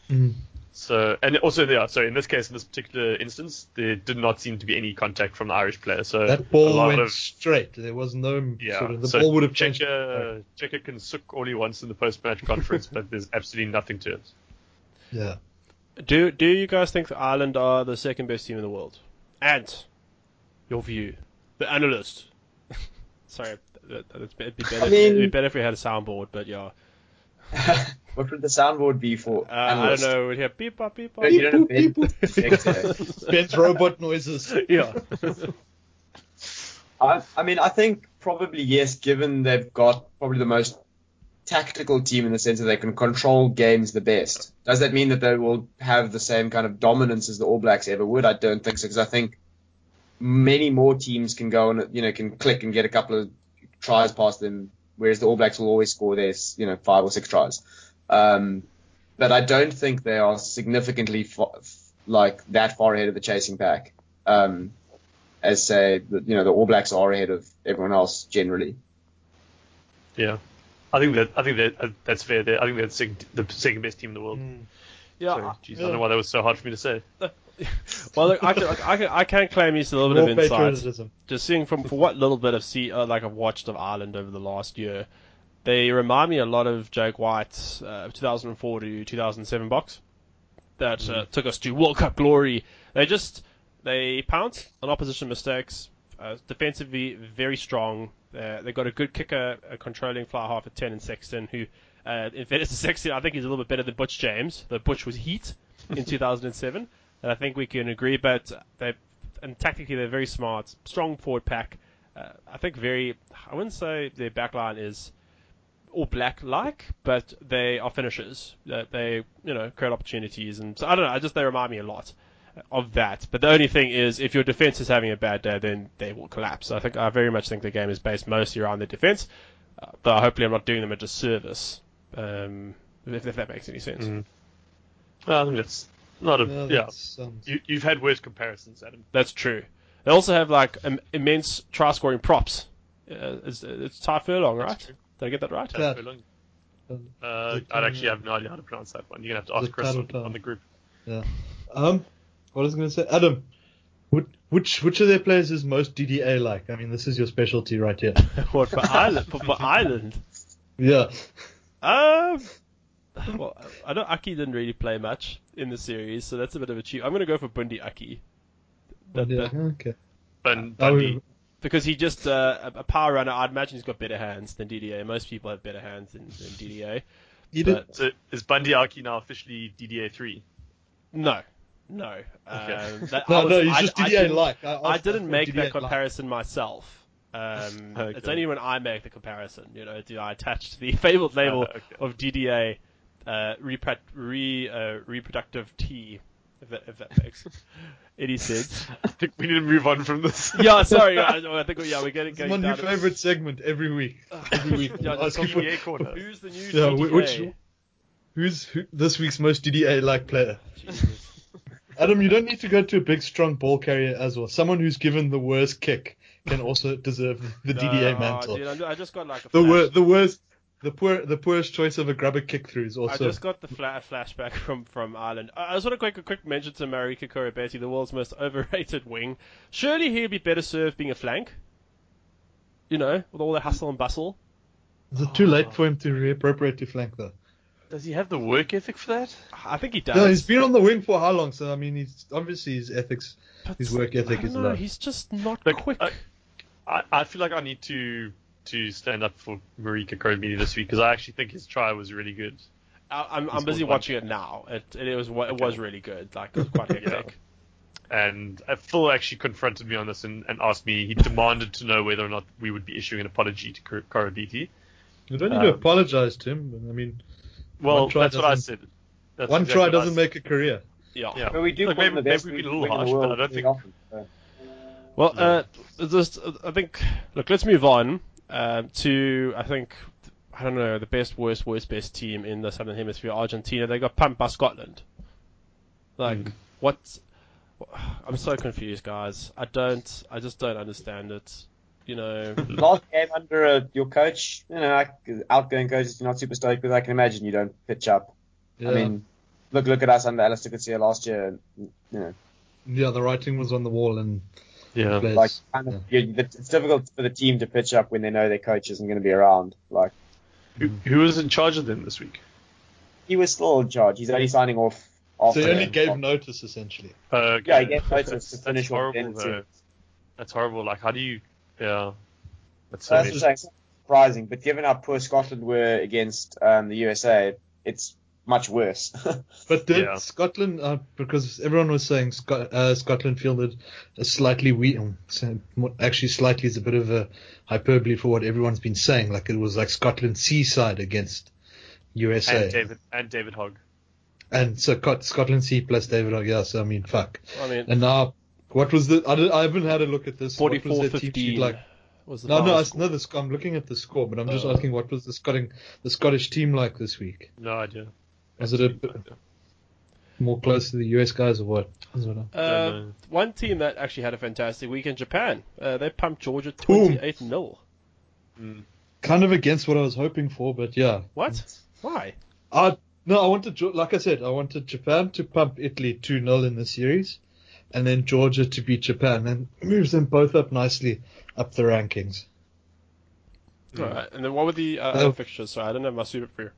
Mm. So, and also, yeah, so in this case, in this particular instance, there did not seem to be any contact from the Irish player. So That ball lot went of straight. There was no yeah, sort of the so ball would have changed. Cheika, Cheika can suck all he wants in the post-match conference, but there's absolutely nothing to it. Yeah. Do do you guys think that Ireland are the second best team in the world? And your view, the analyst. [laughs] Sorry, that- that'd be it'd be better. I if- mean- it'd be better if we had a soundboard, but yeah. [laughs] what would the soundboard be for? Uh, I don't know. We'd have beep bop beep bop. No, you Beep, Ben- boop, Ben's [laughs] robot noises. yeah. I, I mean, I think probably yes, given they've got probably the most tactical team in the sense that they can control games the best. Does that mean that they will have the same kind of dominance as the All Blacks ever would? I don't think so, because I think many more teams can go and you know can click and get a couple of tries past them, whereas the All Blacks will always score their you know five or six tries. Um, but I don't think they are significantly fa- like that far ahead of the chasing pack. Um, as say, the, you know, the All Blacks are ahead of everyone else generally. Yeah. I think that I think that uh, that's fair. There, I think they're the second, best team in the world. Yeah. Sorry, jeez, I don't know why that was so hard for me to say. [laughs] well, look, I can, I can, I can claim just a little bit of insight. patriotism. Just seeing from for what little bit of see, uh, like I've watched of Ireland over the last year, they remind me a lot of Jake White's uh, 2004 to 2007 Boks that uh, took us to World Cup glory. They just they pounce on opposition mistakes. Uh, defensively, very strong. Uh, they've got a good kicker, uh, controlling fly half at 10 and Sexton, who, uh, in fairness to Sexton, I think he's a little bit better than Butch James. The Butch was heat in [laughs] 2007, and I think we can agree. But they, and tactically, they're very smart, strong forward pack. Uh, I think very, I wouldn't say their backline is all black like, but they are finishers. Uh, they, you know, create opportunities, and so I don't know. I just they remind me a lot of that. But the only thing is, if your defense is having a bad day, then they will collapse. I think I very much think the game is based mostly around the defense. Uh, hopefully, I'm not doing them a disservice. Um, if, if that makes any sense. Mm. Well, I think that's not a Yeah, yeah. sounds- You, you've had worse comparisons, Adam. That's true. They also have like Im- immense try scoring props. Uh, it's, it's Ty Furlong, right? true. Did I get that right? Yeah. Furlong. Um, Uh, I'd actually have no idea how to pronounce that one. You're gonna have to ask Chris on, on the group. Yeah. Um, what was I going to say? Adam, which, which which of their players is most DDA like? I mean, this is your specialty right here. [laughs] what for Ireland? For, for Ireland? Yeah. Um, well, I know Aki didn't really play much in the series, so that's a bit of a cheat. I'm gonna go for Bundee Aki. That, yeah. that- Okay. Bun- Oh, Bundee. because he just uh, a a power runner. I'd imagine he's got better hands than DDA. Most people have better hands than, than DDA. You did. But So is Bundee Aki now officially DDA three? no, no. Okay. Um, [laughs] that, No, I was- no, he's I- just DDA didn't- like. I asked didn't make DDA that like. comparison myself. [laughs] Um, Okay. It's only when I make the comparison, you know, do I attach the [laughs] fabled label okay. of DDA uh, repro- re, uh, reproductive T, if that, if that makes [laughs] any sense. I think we need to move on from this. [laughs] yeah, sorry, I, [laughs] I think yeah, we're getting It's going my new down to- favorite segment every week. Every week. Yeah, I'll just ask you for- DDA corner. Who's the new Yeah, DDA? wh- which who's who, this week's most DDA like player? Jesus. Adam, you don't need to go to a big, strong ball carrier as well. Someone who's given the worst kick can also deserve the DDA No, mantle. dude, I I just got like a the wor- the worst, the poor, the poorest choice of a grabber kick through is also. I just got the fla- flashback from, from Ireland. I I just want to quick a quick mention to Marika Koroibete, the world's most overrated wing. Surely he'd be better served being a flank. You know, with all the hustle and bustle. Is it too late for him to reappropriate to flank though? Does he have the work ethic for that? I think he does. No, he's been on the wing for how long? So I mean, he's obviously his ethics, But his work I ethic don't is know, low. He's just not Look, quick. I- I, I feel like I need to to stand up for Marika Koroibete this week because I actually think his try was really good. I, I'm, I'm busy watching it now. It, it was it was really good. Like it was quite [laughs] hectic. And uh, Phil actually confronted me on this and, and asked me. He demanded to know whether or not we would be issuing an apology to Kor- Koroibete. You don't need to Um, apologize to him. I mean, Well, that's what I said. That's one exactly try doesn't make a career. Yeah. Yeah. But we do Look, maybe- the best maybe we've been a little harsh, but I don't think- often, so. Well, No. uh, just I think look, let's move on uh, to I think I don't know the best, worst, worst, best team in the Southern Hemisphere, Argentina. They got pumped by Scotland. Like Hmm. what? I'm so confused, guys. I don't. I just don't understand it. You know. [laughs] Last game under uh, your coach, you know, like, outgoing coach is not super stoked, but I can imagine you don't pitch up. Yeah. I mean, look look at us under Allister Coetzee last year. You know, yeah, the writing was on the wall, and Yeah. like kind of, you, it's difficult for the team to pitch up when they know their coach isn't going to be around. Like Who, who was in charge of them this week? he was still in charge. He's only signing off. so he only the- gave notice essentially. Uh, Yeah, he gave notice That's- to finish what horrible, Ben though. That's horrible. Like, how do you? Yeah. That's so That's weird. what saying. Surprising, but given how poor Scotland were against um, the USA, it's much worse. [laughs] But did Yeah. Scotland, uh, because everyone was saying Scot- uh, Scotland fielded a slightly weak, um, so- mo- actually slightly is a bit of a hyperbole for what everyone's been saying. Like it was like Scotland seaside against USA. and David and David Hogg. And so Scotland C plus David Hogg, yeah, so I mean, fuck. I mean, And now, what was the, I, did, I haven't had a look at this. What was 44 team 15 like? was the No, no, I, score. no, the, sc- I'm looking at the score, but I'm just Oh. asking what was the Scottish, the Scottish team like this week? No idea. Was it a bit more close to the US guys or what? That's what I- Uh, one team that actually had a fantastic week in Japan. Uh, they pumped Georgia Boom. 28 0. Mm. kind of against what I was hoping for, but yeah. What? Why? Uh, no, I wanted, Jo- like I said, I wanted Japan to pump Italy 2 0 in the series, and then Georgia to beat Japan, and [clears throat] moves them both up nicely up the rankings. Mm. Alright, and then what were the uh, Oh. other fixtures? Sorry, I don't have my super for you.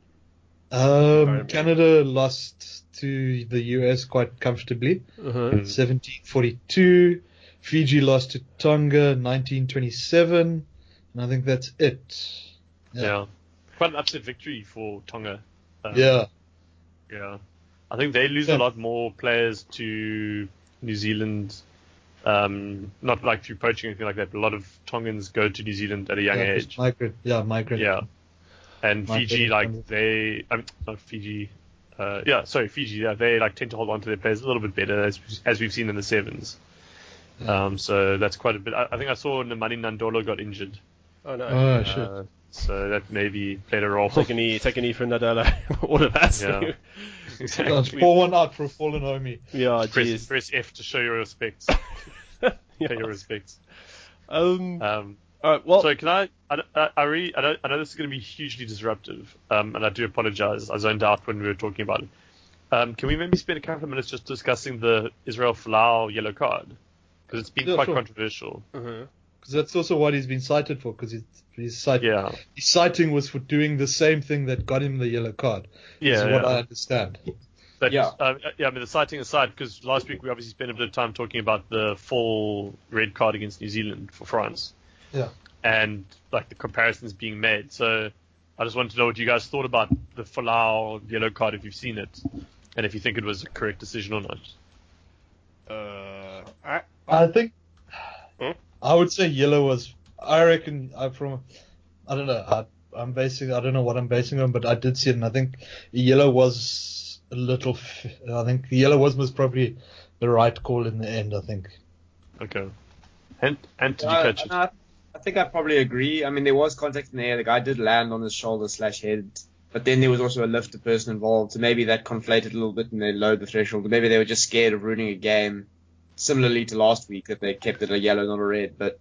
Um, Canada lost to the US quite comfortably, Uh-huh. Mm. 1742. Fiji lost to Tonga, 1927, and I think that's it. Yeah. Quite an upset victory for Tonga. Um, Yeah. Yeah. I think they lose Yeah. a lot more players to New Zealand. Um, not like through poaching or anything like that, but a lot of Tongans go to New Zealand at a young yeah, age. Migrant, yeah, migrant. Yeah. And Migrant Fiji, like Tongans. they, I mean, not Fiji. Uh, yeah, sorry, Fiji. Yeah, they like tend to hold on to their players a little bit better, as as we've seen in the sevens. Um, so that's quite a bit. I, I think I saw Nemani Nadolo got injured, Oh no. Oh, shit. uh, so that maybe played a role. take a knee, take a knee for Nadolo. [laughs] All of that. Yeah. [laughs] Exactly. pour one out for a fallen homie. yeah, Press, jeez. press F to show your respects. [laughs] Yeah. Pay your respects. Um, Um, alright, well, so can I? I, I, I, really, I, know, I know this is going to be hugely disruptive, um, and I do apologize. I zoned out when we were talking about it. Um, can we maybe spend a couple of minutes just discussing the Israel Folau yellow card? Because it's been Yeah, quite sure. controversial. uh-huh. Because that's also what he's been cited for. Because his, his, cite, Yeah, his citing was for doing the same thing that got him the yellow card. yeah, is yeah. what I understand. But Yeah. uh, yeah, I mean the citing aside, because last week we obviously spent a bit of time talking about the full red card against New Zealand for France. Yeah. And like the comparisons being made. So I just wanted to know what you guys thought about the Folau yellow card if you've seen it, and if you think it was a correct decision or not. uh, I, I think Hmm? I would say yellow was. I reckon I from. I don't know. I, I'm basing. I don't know what I'm basing on, but I did see it, and I think yellow was a little. I think yellow was most probably the right call in the end. I think. Okay. And and did you Uh, catch it? I, think I probably agree. I mean, there was contact in the air. The guy did land on his shoulder slash head, but then there was also a lifter person involved. So maybe that conflated a little bit and they lowered the threshold. Maybe they were just scared of ruining a game, similarly to last week that they kept it a yellow, not a red. But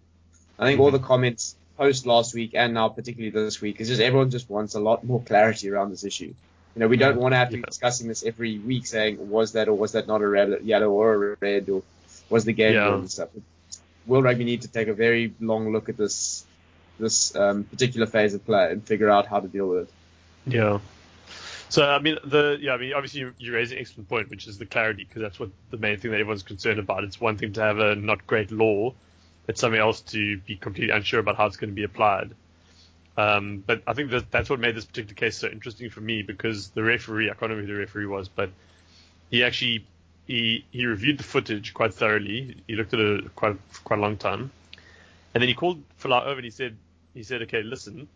I think all the comments post last week and now particularly this week is just everyone just wants a lot more clarity around this issue. You know, we don't want to have to be discussing this every week, saying was that or was that not a red, yellow or a red, or was the game Yeah. and stuff. World Rugby need to take a very long look at this this um, particular phase of play and figure out how to deal with it. Yeah. So I mean, the yeah, I mean, obviously you, you raise an excellent point, which is the clarity, because that's what the main thing that everyone's concerned about. It's one thing to have a not great law; it's something else to be completely unsure about how it's going to be applied. Um, but I think that that's what made this particular case so interesting for me because the referee, I can't remember who the referee was, but he actually he he reviewed the footage quite thoroughly. He looked at it quite for quite a long time, and then he called Folau over and he said he said, okay, listen,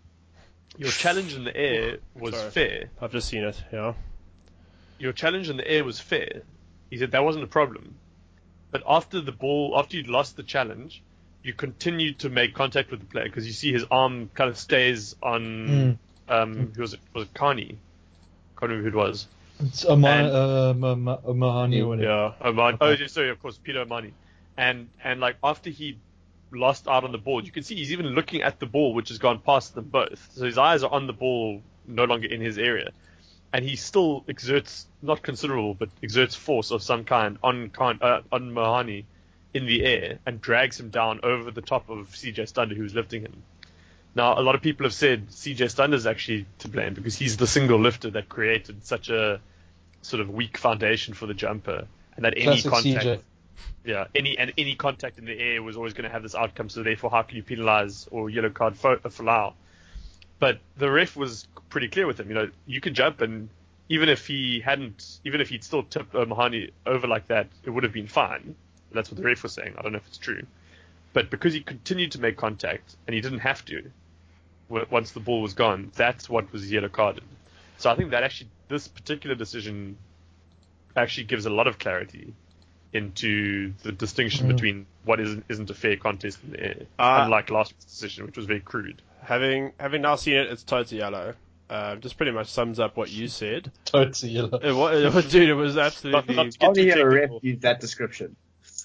your challenge in the air was Sorry. fair I've just seen it. Yeah. your challenge in the air was fair. He said that wasn't a problem. But after the ball, after you'd lost the challenge, you continued to make contact with the player because you see his arm kind of stays on. Um, who was it? Was it Carney? Can't remember who it was. It's Ama- And- uh, Ma- Ma- Mahani or whatever. Yeah. O'Mahony. Oh, yeah, sorry, of course, Peter O'Mahony. And and like after he lost out on the ball, you can see he's even looking at the ball, which has gone past them both. So his eyes are on the ball, no longer in his area, and he still exerts not considerable, but exerts force of some kind on uh, on Mahony in the air and drags him down over the top of CJ Stander, who's lifting him. Now, a lot of people have said CJ Stander is actually to blame because he's the single lifter that created such a sort of weak foundation for the jumper, and that any Classic contact, CJ. Yeah, any and any contact in the air was always going to have this outcome. So therefore, how can you penalise or yellow card for, uh, Folau? But the ref was pretty clear with him. You know, you can jump, and even if he hadn't, even if he'd still tipped uh, Mahony over like that, it would have been fine. That's what the ref was saying. I don't know if it's true, but because he continued to make contact and he didn't have to, once the ball was gone, that's what was yellow carded. So I think that actually this particular decision actually gives a lot of clarity into the distinction Mm. between what isn't isn't a fair contest in the air, Uh, unlike last week's decision, which was very crude. Having having now seen it, it's totally yellow. Uh, just pretty much sums up what you said. [laughs] Totally yellow. It was, it was- dude, it was absolutely. Not- not to get Only too a ref technical. use that description.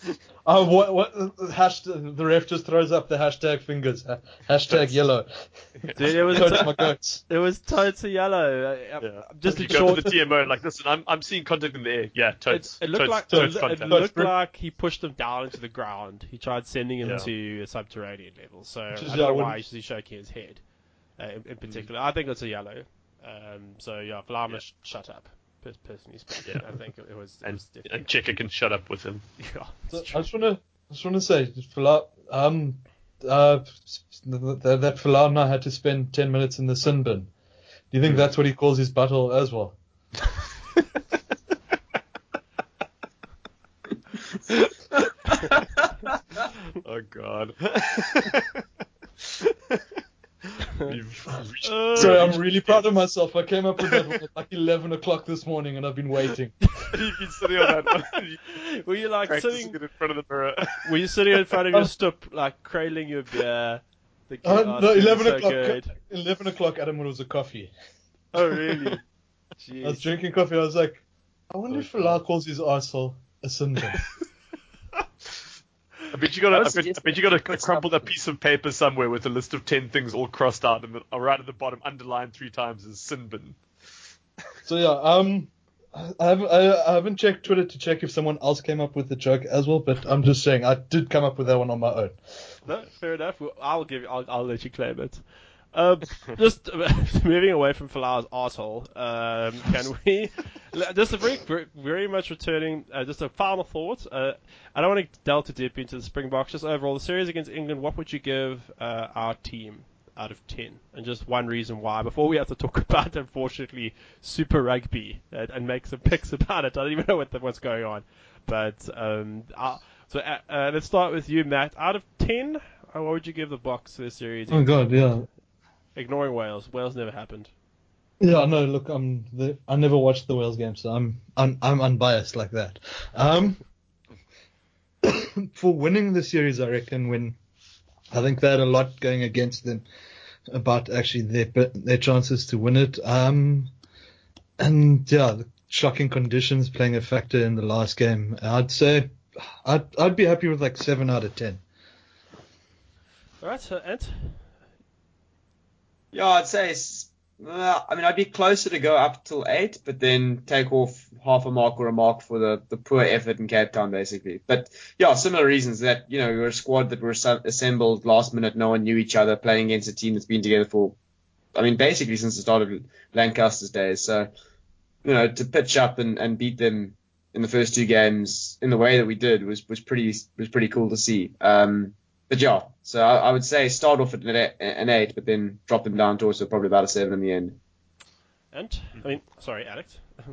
[laughs] Oh, what? What? Hashtag, the ref just throws up the hashtag fingers. Ha- Hashtag yellow. [laughs] Dude, it was Totes my goats. [laughs] it was totally yellow. Uh, Yeah. Just you go short, to the TMO like, listen, I'm I'm seeing contact in the air. Yeah, it, totes. it looked totes, like totes it, contact. it looked Totes. like he pushed him down into the ground. He tried sending him Yeah. to a subterranean level. So I is- don't yeah, know why he's shaking his head uh, in, in particular. I think it's a yellow. Um, so yeah, Vlama, Yeah. shut up. Per- Personally speaking, Yeah. I think it, it was. It and, was definitely, and Cheika can shut up with him. yeah, So, I just want to, I just want to say, Folau, um, uh, that, that Folau now had to spend ten minutes in the sin bin. Do you think that's what he calls his battle as well? [laughs] oh God. [laughs] We've reached- Uh, Sorry, I'm really proud of myself. I came up with that at like [laughs] 11 o'clock this morning, and I've been waiting. [laughs] You've been sitting on that one. [laughs] were you like practicing sitting? in front of the mirror. Were you sitting in front of your stoop, like cradling your beer? The Uh, no, 11 so o'clock. good. 11 o'clock, Adam was a coffee. Oh really? I was drinking coffee. I was like, I wonder Oh, if Folau calls his arsehole a sin bin. I bet you got a, I I was bet, I bet you got a, put crumpled up something. piece of paper somewhere with a list of ten things all crossed out, and the, uh, right at the bottom, underlined three times, is sin bin. So yeah, um, I haven't I, I haven't checked Twitter to check if someone else came up with the joke as well, but I'm just saying I did come up with that one on my own. No, fair enough. I'll give. I'll, I'll let you claim it. Um, just [laughs] moving away from Folau's arsehole, um, can we? Just a very, very, much returning. Uh, just a final thought. Uh, I don't want to delve too deep into the Springboks. Just overall, the series against England. What would you give uh, our team out of ten? And just one reason why. Before we have to talk [laughs] about, unfortunately, Super Rugby and, and make some picks [laughs] about it. I don't even know what the, what's going on. But um, I'll, so uh, uh, let's start with you, Matt. Out of ten, uh, what would you give the Boks this series? Oh god, yeah. Ignoring Wales. Wales never happened. Yeah, no, look, I'm the, I never watched the Wales game, so I'm I'm, I'm unbiased like that. Um, [coughs] for winning the series, I reckon when I think they had a lot going against them about actually their their chances to win it. Um, and yeah, the shocking conditions playing a factor in the last game. I'd say I'd I'd be happy with like seven out of ten. All right, so Ant. Yeah, I'd say. Uh, I mean, I'd be closer to go up till eight, but then take off half a mark or a mark for the, the poor effort in Cape Town, basically. But yeah, similar reasons that you know we were a squad that were assembled last minute. No one knew each other, playing against a team that's been together for, I mean, basically since the start of Lancaster's days. So you know, to pitch up and, and beat them in the first two games in the way that we did was was pretty was pretty cool to see. Um, but yeah, so I, I would say start off at an eight, an eight, but then drop them down to also probably about a seven in the end. And I mean, sorry, Alex. [laughs]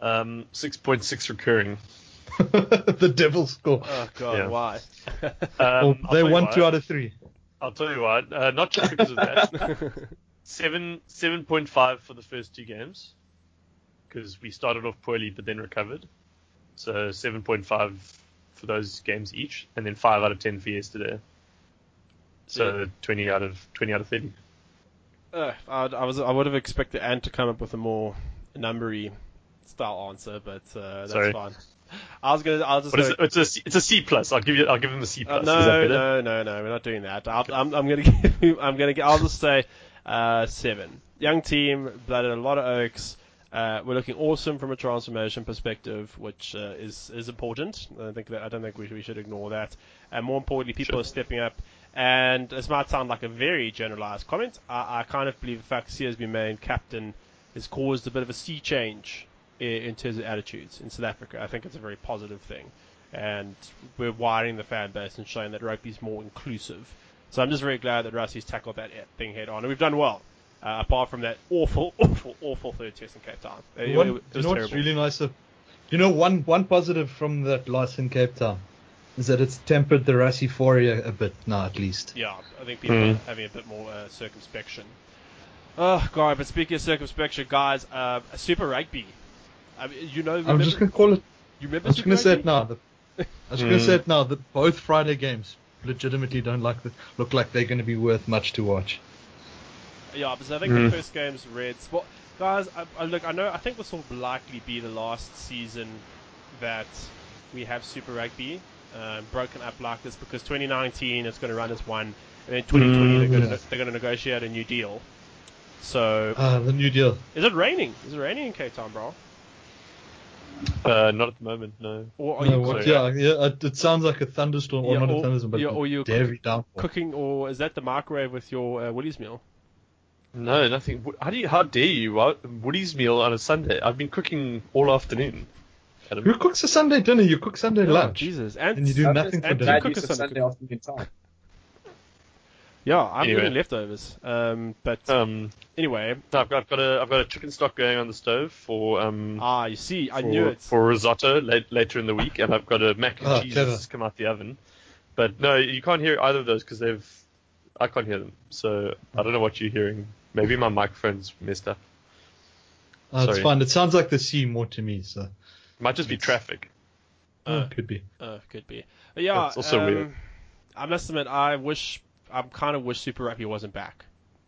Um, six point six recurring. [laughs] the Devils score. Oh God, Yeah. won [laughs] Um, Well, they won why. two out of three. I'll tell you what. Uh, not just because of that. Seven seven point five for the first two games, because we started off poorly but then recovered. So seven point five for those games each, and then five out of ten for yesterday. So Yeah. twenty out of twenty out of thirty. Uh, I'd, I was I would have expected Ant to come up with a more numbery style answer, but uh, that's Sorry. fine. I was gonna. I was just. What is go- it? It's a C, it's a C plus. I'll give you. I'll give him the C Uh, plus. is no, no, no, no. We're not doing that. I'll, I'm, I'm gonna [laughs] give. I'm gonna. I'll just say uh, seven. Young team, blooded a lot of oaks. Uh, we're looking awesome from a transformation perspective, which uh, is is important. I don't think that I don't think we, we should ignore that. And more importantly, people Sure. are stepping up. And this might sound like a very generalized comment. I, I kind of believe the fact Siya has been made captain has caused a bit of a sea change in, in terms of attitudes in South Africa. I think it's a very positive thing. and we're widening the fan base and showing that rugby is more inclusive. So I'm just very glad that Rassie's tackled that thing head on, and we've done well. Uh, apart from that awful, [laughs] awful, awful third test in Cape Town, it, One, it- it you was know what's really nice? Of, you know, one one positive from that loss in Cape Town is that it's tempered the Rassifori a, a bit now, at least. Yeah, I think people Mm. are having a bit more uh, circumspection. Oh god, but speaking of circumspection, guys, uh, Super Rugby. I mean, you know, I'm just gonna call it. you remember I'm just Super gonna say it now. The, I was gonna say it now. That both Friday games legitimately don't like the, look like they're going to be worth much to watch. Yeah, because I think Mm. the first game's Reds. Well, guys, I, I, look, I know, I think this will likely be the last season that we have Super Rugby uh, broken up like this because 2019 it's going to run as one, and then 2020 they're going Mm. to they're going to negotiate a new deal. So, Ah, the new deal. is it raining? Is it raining in Cape Town, bro? Uh, not at the moment, no. Or are No, you what, cooking, yeah, yeah, it, it sounds like a thunderstorm, or Yeah, not or- a thunderstorm, but yeah, or you're a heavy downpour. cooking, or is that the microwave with your uh, Woolies meal? No, nothing. How do you? How dare you? Woolies meal on a Sunday. I've been cooking all afternoon. Adam. Who cooks a Sunday dinner? You cook Sunday Oh, lunch. Jesus, and, And you do That's nothing for and dinner. cook use us of Sunday Sunday afternoon time. yeah, I'm Anyway. eating leftovers. Um, but Um, anyway, no, I've got, I've got a I've got a chicken stock going on the stove for um ah, you see, I for, knew it. for risotto late, later in the week, and I've got a mac and Oh, cheese clever. that's come out the oven. But no, you can't hear either of those because they've I can't hear them. So I don't know what you're hearing. Maybe my microphone's messed up. Oh, it's Sorry. fine. It sounds like the sea more to me, so It might just be traffic. Uh, it could be. Uh, could be. But yeah, That's also um, weird. I must admit, I wish, I kind of wish Super Rugby wasn't back.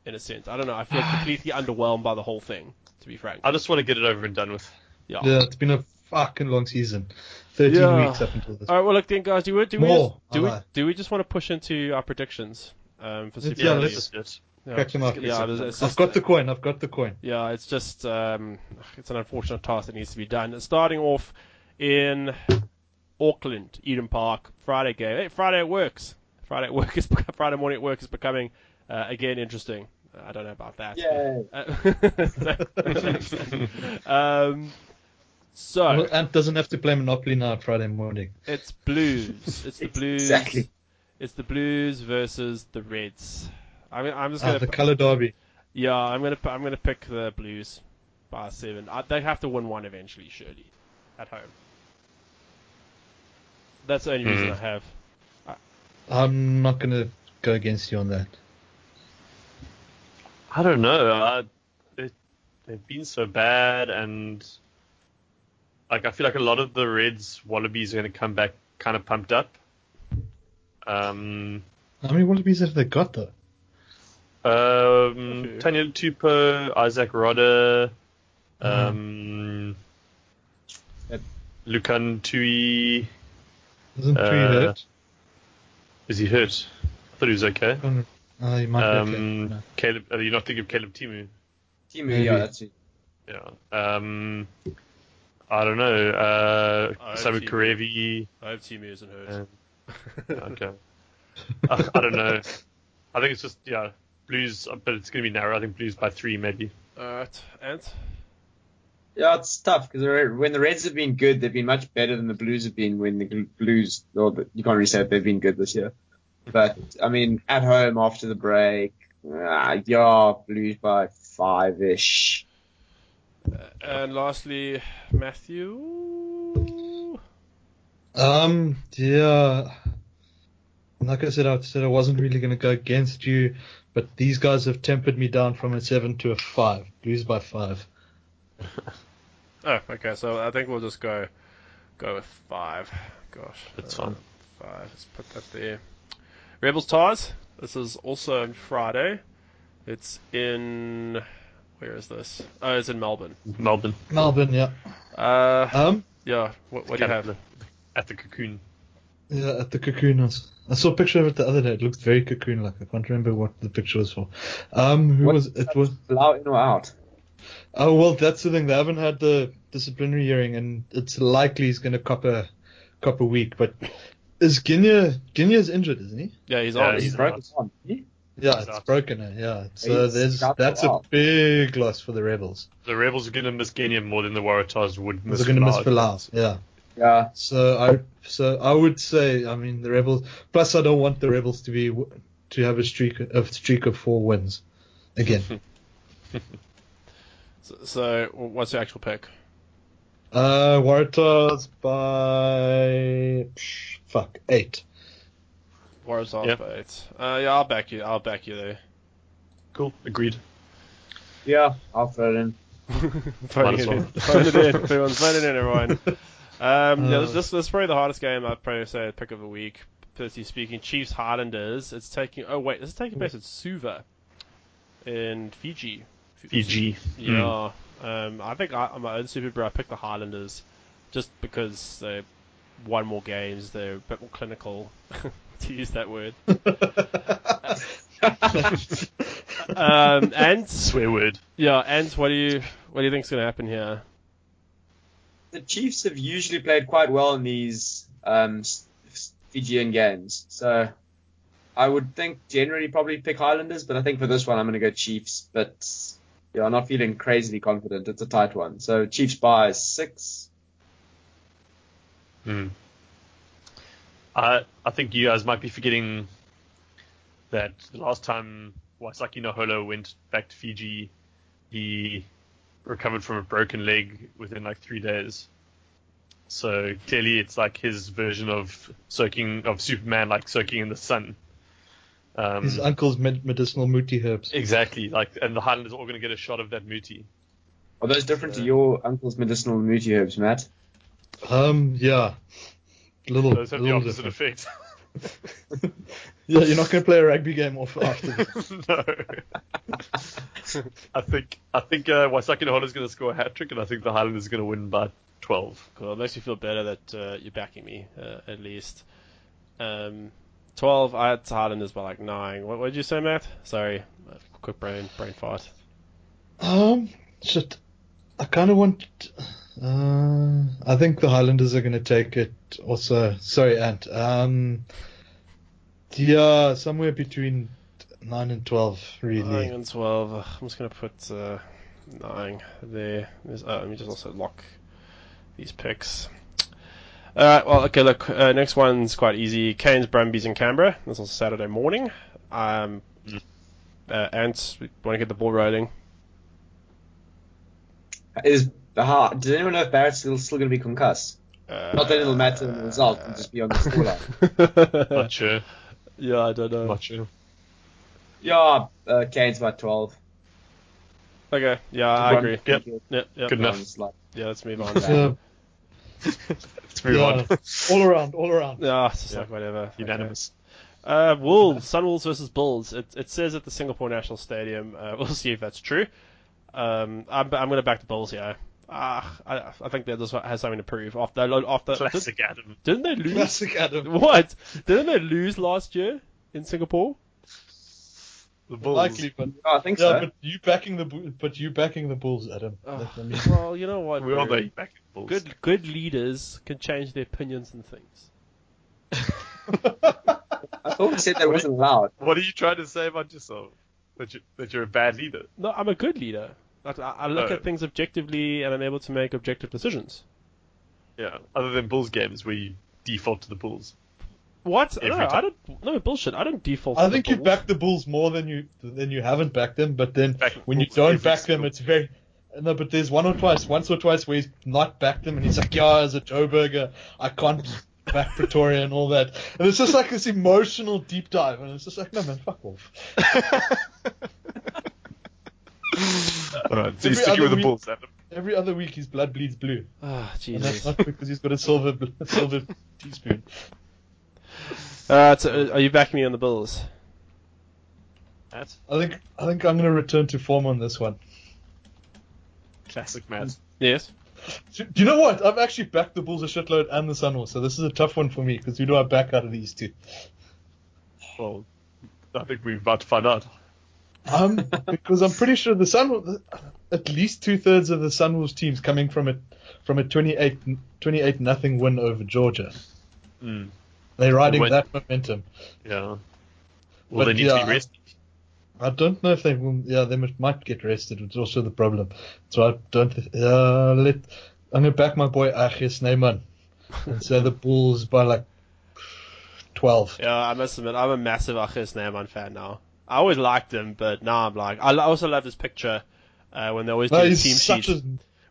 In a sense, I don't know. I feel [sighs] completely underwhelmed by the whole thing. To be frank. I just want to get it over and done with. Yeah. Yeah, it's been a fucking long season. 13 Yeah. weeks up until this. All right. Well, look, then, guys. Do we do we More. just, do we Alright. do we just want to push into our predictions um, for Let's- Super yeah, Rugby? let's- Yes. Yeah, Crack them up. yeah, it's, it's I've got the coin. I've got the coin. Yeah, it's just um, it's an unfortunate task that needs to be done. Starting off in Auckland, Eden Park, Friday game. Hey, Friday it works. Friday at [laughs] work is Friday morning at work is becoming uh, again interesting. I don't know about that. Yay. Uh, [laughs] um, so Well, Ant doesn't have to play Monopoly now Friday morning. it's Blues. It's the [laughs] Blues. Exactly. It's the Blues versus the Reds. I mean, I'm just Ah, gonna the colour derby. Yeah, I'm gonna I'm gonna pick the Blues by seven. I, they have to win one eventually, surely, at home. That's the only reason Hmm. I have. I'm not going to go against you on that. I don't know. I, they, they've been so bad, and like I feel like a lot of the Reds Wallabies are going to come back kind of pumped up. Um, How many Wallabies have they got, though? Um, few. Tanya Tupou, Izack Rodda, um, Yep. Lukhan Tui. Isn't Tree Uh, hurt? Is he hurt? I thought he was okay. Oh, he might be okay. Um, No. Caleb, are you not thinking of Caleb Timu? Timu, Maybe. yeah, that's it. Yeah. Um, I don't know. Uh, I hope Samu Timu. Kerevi. I hope Timu isn't hurt. Um, [laughs] okay. I, I don't know. I think it's just yeah, Blues, but it's gonna be narrow. I think Blues by three maybe. Alright, Ant. Yeah, it's tough because when the Reds have been good, they've been much better than the Blues have been. When the Blues, or the, you can't really say that they've been good this year. But I mean, at home after the break, ah, yeah, Blues by five ish. And lastly, Matthew. Um, yeah. Like I said, I said I wasn't really going to go against you, but these guys have tempered me down from a seven to a five. Lose by five. [laughs] Oh, okay. So I think we'll just go go with five. Gosh, That's uh, fine. Five. Let's put that there. Rebels Tahs. This is also on Friday. It's in where is this? Oh, it's in Melbourne. Melbourne. Melbourne, yeah. Uh, Um, yeah. What, what do you have? At the cocoon. yeah, at the cocoon. I s- I saw a picture of it the other day. It looked very cocoon-like. I can't remember what the picture was for. Um, who What- was it? Was Allow in or out? oh well, that's the thing. They haven't had the disciplinary hearing, and it's likely he's going to cop a cop a week. But is Genia Genia's injured, isn't he? Yeah, he's Yeah, on. he's He's He's broken his arm. Yeah, He's it's out. broken. uh, Yeah, so He's there's that's a a big loss for the rebels. The Rebels are gonna miss Genia more than the Waratahs would miss They're going to miss Falau. Falau. Yeah. Yeah. So I so I would say I mean the rebels. Plus I don't want the rebels to be to have a streak a streak of four wins again. [laughs] So, so what's your actual pick? uh, Waratahs by psh, fuck eight. Warriors off Yeah. by eight. Uh, yeah, I'll back you. I'll back you there. Cool. Agreed. Yeah, I'll throw it in. [laughs] Phone it well. in. Phone it in. Everyone's phone it in, everyone. [laughs] Um, yeah, this, this, this is probably the hardest game I'd probably say pick of the week. Personally speaking, Chiefs Highlanders. It's taking. Oh wait, this is taking place at Suva in Fiji. Fiji. Yeah. Um, I think I, on my own Super Bowl, I picked the Highlanders just because they won more games. They're a bit more clinical, [laughs] to use that word. [laughs] um, and Swear word. yeah, and what do you what do you think's going to happen here? The Chiefs have usually played quite well in these um, Fijian games, so I would think generally probably pick Highlanders, but I think for this one I'm going to go Chiefs. But yeah, I'm not feeling crazily confident. It's a tight one, so Chiefs by six. Hmm. I I think you guys might be forgetting that the last time Waisake Naholo went back to Fiji, he recovered from a broken leg within like three days. So clearly, it's like his version of soaking of Superman, like soaking in the sun. Um, His uncle's med- medicinal muti herbs. exactly, like, and the Highlanders are all going to get a shot of that muti. Are those different to your uncle's medicinal muti herbs, Matt? Um, yeah, little, Those have the little opposite different. effect. [laughs] [laughs] Yeah, you're not going to play a rugby game off after this. [laughs] no. [laughs] I think I think uh, Waisake Naholo is going to score a hat trick, and I think the Highlanders are going to win by 12. Cool. It makes me feel better that uh, you're backing me uh, at least. Um, Twelve. I had Highlanders by like nine. What, what did you say, Matt? Sorry, uh, quick brain brain fart. Um, shit. I kind of want. Uh, I think the Highlanders are going to take it. Also, sorry, Ant. Um, yeah, somewhere between nine and twelve, really. Nine and twelve. I'm just gonna put uh, nine there. There's, uh, let me just also lock these picks. Alright, well, okay, look, uh, next one's quite easy. Canes, Brumbies, in Canberra. This is Saturday morning. Um, uh, Ants, we want to get the ball rolling. Is uh, does anyone know if Barrett's still, still going to be concussed? Uh, Not that it'll matter in the result, it'll just be on the [laughs] scoreline. Not sure. yeah, I don't know. Not sure. Yeah, uh, Canes by 12. Okay, yeah, I One- agree. Yep. Yep, yep. Good enough. Like- Yeah, let's move on. Yeah, [laughs] Let's move yeah. on. all around, all around. Yeah, [laughs] it's just Yeah. like whatever. Okay. Unanimous. Uh, Wolves, Sunwolves versus Bulls. It, it says at the Singapore National Stadium. Uh, we'll see if that's true. Um, I'm, I'm going to back the Bulls here. Ah, I, I think that this one has something to prove. After, after Classic Adam. did, not they lose? Classic Adam. [laughs] What? Didn't they lose last year in Singapore? The Bulls. Likely, but Yeah, I think yeah, so. but you backing the but you backing the Bulls, Adam. Oh, That's what I mean. well, you know what? We are bro? the back in the Bulls. Good, good leaders can change their opinions and things. [laughs] I thought we said that wasn't allowed. What are you trying to say about yourself? That, you, that you're a bad leader? No, I'm a good leader. Like, I, I look Oh. at things objectively and I'm able to make objective decisions. Yeah. Other than Bulls games where you default to the Bulls. What? Every no, I don't. No bullshit. I don't default. I to think the you Bulls. back the Bulls more than you than you haven't backed them, but then Back when you don't every back them, it's very no. But there's one or twice, once or twice where he's not backed them, and he's like, "Yeah, as a Joe Burger, I can't back Pretoria and all that." And it's just like this emotional deep dive, and it's just like, no man, fuck off. [laughs] [laughs] Alright, so Every you're sticking other with the week- Bulls, Adam. Every other week, his blood bleeds blue, Ah, and that's not because he's got a silver bl- silver teaspoon. Uh, so, uh, are you backing me on the Bulls? Matt? I think I think I'm gonna return to form on this one. Classic Matt. Yes. Do do you know what? I've actually backed the Bulls a shitload and the Sunwolves, so this is a tough one for me because who do I back out of these two? Well, I think we're about to find out. Um, [laughs] because I'm pretty sure the Sun, at least two thirds of the Sunwolves teams coming from a from a 28, 28 nothing win over Georgia. Mm, They're riding When- that momentum. yeah. Well, But they need yeah, to be rested. I don't know if they will. Yeah, they might get rested, which is also the problem. So I don't. Uh, let I'm gonna back my boy RG Snyman. and so the Bulls by like 12. Yeah, I must admit, I'm a massive RG Snyman fan now. I always liked him, but now I'm like, I also love his picture uh, when they always do No, the team such sheet. a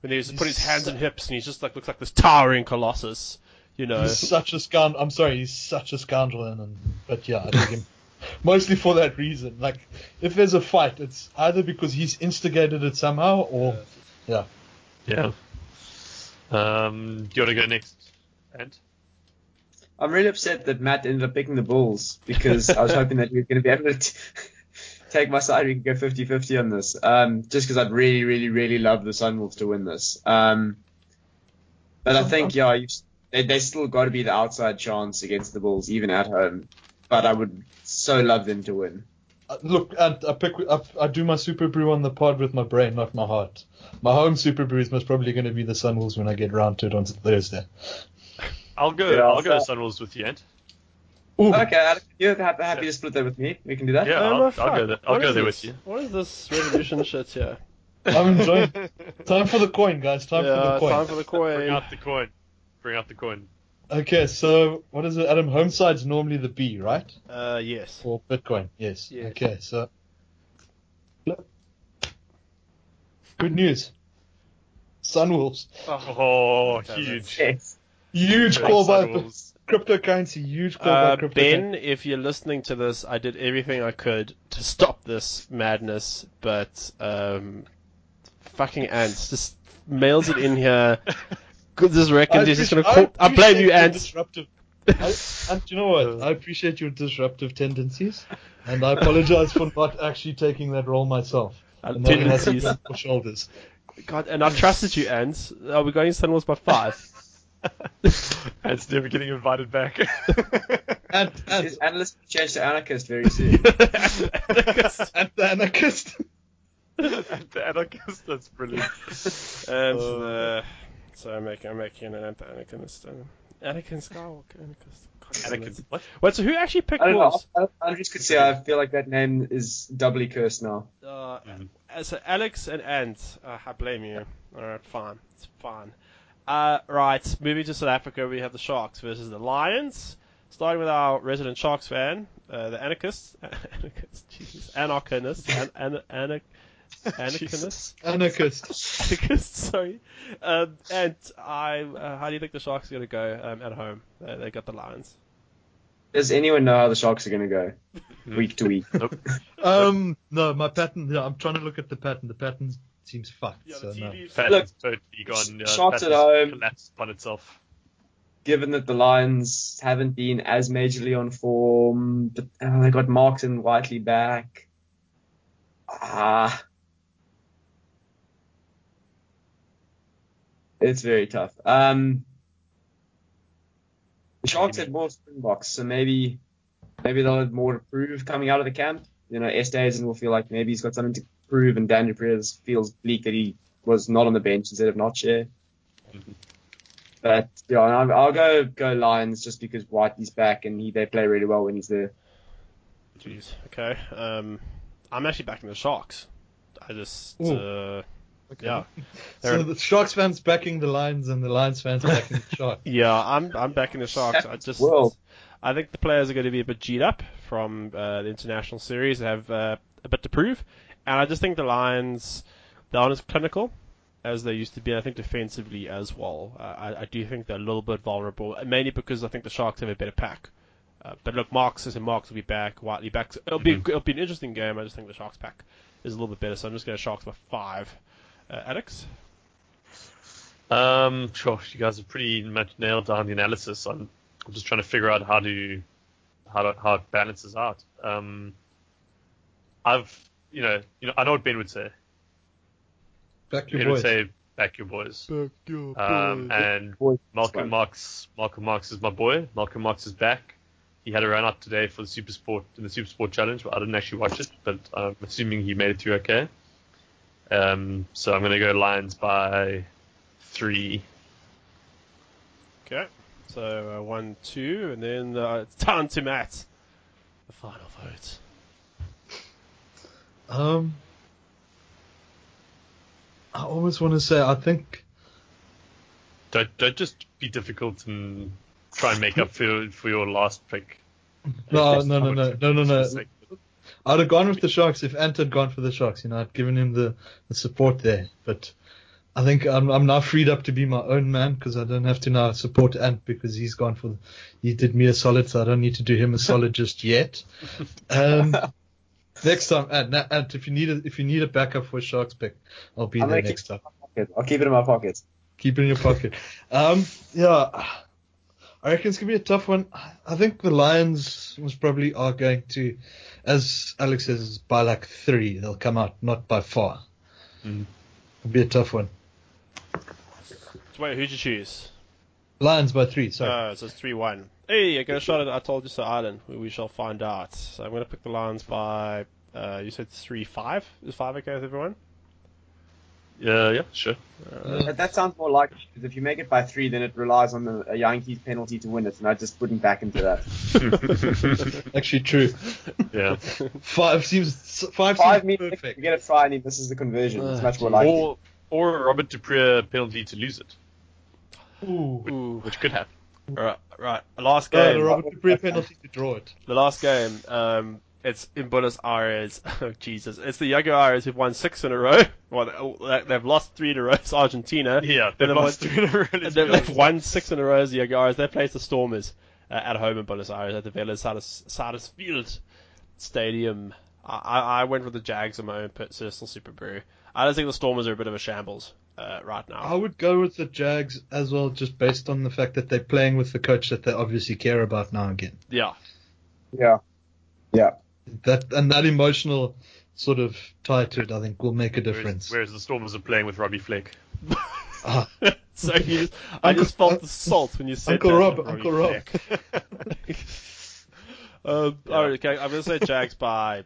when he was he's put his hands su- in hips and he just like looks like this towering colossus, you know. he's such a scoundrel. I'm sorry, he's such a scoundrel, and, and but yeah, I dig him [laughs] mostly for that reason. Like, if there's a fight, it's either because he's instigated it somehow, or yeah. Yeah. Um, do you want to go next? And I'm really upset that Matt ended up picking the Bulls because I was hoping that we were going to be able to t- [laughs] take my side. We could go 50-50 on this. Um, just because I'd really, really, really love the Sunwolves to win this. Um, but I think yeah, they they still got to be the outside chance against the Bulls, even at home. But I would so love them to win. Uh, Look, and I pick. I, I do my Superbru on the pod with my brain, not my heart. My home Superbru is most probably going to be the Sunwolves when I get round to it on Thursday. I'll go. Yeah, I'll go so- Sunwolves with you, Ant. Ooh, Okay, Alex, you're happy, happy to split that with me. We can do that. Yeah, Oh, I'll, I'll go there. I'll What go there this? with you. What is this revolution shit here? [laughs] I'm enjoying. [laughs] Time for the coin, guys. Time yeah, for the coin. time for the coin. Bring out the coin. Bring out the coin. Okay, so what is it? Adam, home side's normally the B, right? Uh, yes. For Bitcoin, yes. Yes. Okay, so good news. Sunwolves, Oh, Okay, huge. Huge Big call by cryptocurrency. Huge call Uh, by cryptocurrency. ben, if you're listening to this, I did everything I could to stop this madness, but um, fucking ants just mails it in here. [laughs] This reckons he's just gonna call. I blame you, ants. Disruptive. I, and you know what? I appreciate your disruptive tendencies, and I apologize for not actually taking that role myself. [laughs] And tendencies. for shoulders. God, and I trusted you, ants. Are we going Sunwolves by five? [laughs] Ant's never getting invited back. [laughs] And and, This analyst changed to anarchist very soon. [laughs] and the anarchist. and the anarchist, that's brilliant. And Uh, so I'm making, I'm making an anarchist. Uh, Anakin Skywalker, anarchist. God damn it. Anakin, what? Wait, so who actually picked I don't. Wolves? Andrews could say I feel like that name is doubly cursed now. Uh, uh, so Alex and Ant, uh, I blame you. Alright, fine. It's fine. Uh, right, moving to South Africa, we have the Sharks versus the Lions. Starting with our resident Sharks fan, uh, the anarchist, [laughs] anarchist, Jesus, anarchist, an, an, an, [laughs] anarchist, Anarchist. anarchist, [laughs] sorry. Um, and I, uh, how do you think the Sharks are going to go um, at home? Uh, they got the Lions. Does anyone know how the Sharks are going to go week to week? Um, no, my pattern. Yeah, I'm trying to look at the pattern. The pattern seems fucked. so no. Pattern's Look, totally gone. Uh, shots at pattern's home. collapsed upon itself. Given that the Lions haven't been as majorly on form, but uh, they got Martin Whiteley back. Ah. It's very tough. Um, the Sharks had more Springboks, so maybe maybe they'll have more to prove coming out of the camp. You know, Estays will feel like maybe he's got something to prove, and Dan du Preez feels bleak that he was not on the bench instead of not share. But yeah, I'll, I'll go go Lions just because Whitey's back and he, they play really well when he's there. Jeez. Okay. Um, I'm actually backing the Sharks. I just, uh, Okay. yeah. [laughs] So the Sharks fans backing the Lions and the Lions fans backing the Sharks. [laughs] Yeah, I'm I'm backing the Sharks. I just World. I think the players are going to be a bit G'd up from uh, the international series. They have uh, a bit to prove, and I just think the Lions they aren't as clinical as they used to be. I think defensively as well. Uh, I, I do think they're a little bit vulnerable, mainly because I think the Sharks have a better pack. Uh, but look, Marx is Marx will be back. Whiteley back. It'll be it'll be an interesting game. I just think the Sharks pack is a little bit better, so I'm just going to Sharks by five. Uh, Alex. Um, gosh, you guys have pretty much nailed down the analysis. I'm, I'm just trying to figure out how to how to, how it balances out. Um, I've you know you know I know what Ben would say. Back your Ben would say back your boys. Back your Um, and Boys, Malcolm fine. Marx Malcolm Marx is my boy. Malcolm Marx is back. He had a run up today for the Super Sport in the Super Sport Challenge, but I didn't actually watch it. But I'm assuming he made it through okay. Um, so I'm going to go Lions by three. Okay. So uh, one, two, and then uh, it's down to Matt. The final vote. Um, I always want to say I think Don't don't just be difficult and try and make up for for your last pick. [laughs] No, no, no, no, no, no, no. I'd have gone with the Sharks if Ant had gone for the Sharks. You know, I'd given him the, the support there. But I think I'm, I'm now freed up to be my own man because I don't have to now support Ant because he's gone for. the, He did me a solid, so I don't need to do him a solid [laughs] just yet. Um, next time, and, na- Ant, if you need a, if you need a backup for a Sharks pick, I'll be I'll there next time. I'll keep it in my pocket. Keep it in your pocket. Um, yeah, I reckon it's gonna be a tough one. I think the Lions most probably are going to, as Alex says, by like three they'll come out, not by far. Mhm. It'll be a tough one. So wait, who'd you choose? Lions by three. Sorry. Oh, so it's 3 1. Hey, I got a shot at I told you so, Ireland. We, we shall find out. So I'm going to pick the lines by, uh, you said 3 5? Is 5 okay with everyone? Yeah, yeah, sure. But that sounds more likely because if you make it by three, then it relies on the, a Jantjies penalty to win it, and I just wouldn't back into that. [laughs] Actually, true. yeah. [laughs] Five seems five, Five seems means you get a try and he misses the conversion. It's Uh, much more likely. Or or Robert du Preez penalty to lose it, Ooh. Ooh. which could happen. Right, right. Last game. the Robert du Preez penalty to draw it. The last game, um, it's in Buenos Aires. [laughs] Oh, Jesus. It's the Jaguares who've won six in a row. [laughs] Well, they- they've lost three in a row. It's Argentina. Yeah, Then they've they've lost won- three in a row. And let's they've, be they've honest. won six in a row as the Jaguars. They placed the Stormers uh, at home in Buenos Aires at the Vélez Sarsfield Field Stadium. I, I I went with the Jags in my own personal Superbru. I don't think the Stormers are a bit of a shambles uh, right now. I would go with the Jags as well, just based on the fact that they're playing with the coach that they obviously care about now again. Yeah. Yeah. Yeah. That and that emotional sort of tie to it, I think, will make a difference. whereas the Stormers are playing with Robbie Fleck. Ah, [laughs] so you just, I Uncle- just felt the salt when you said Uncle that, Rob, Uncle Rob. Fleck. [laughs] um, Yeah. all right, okay, I'm going to say Jags by.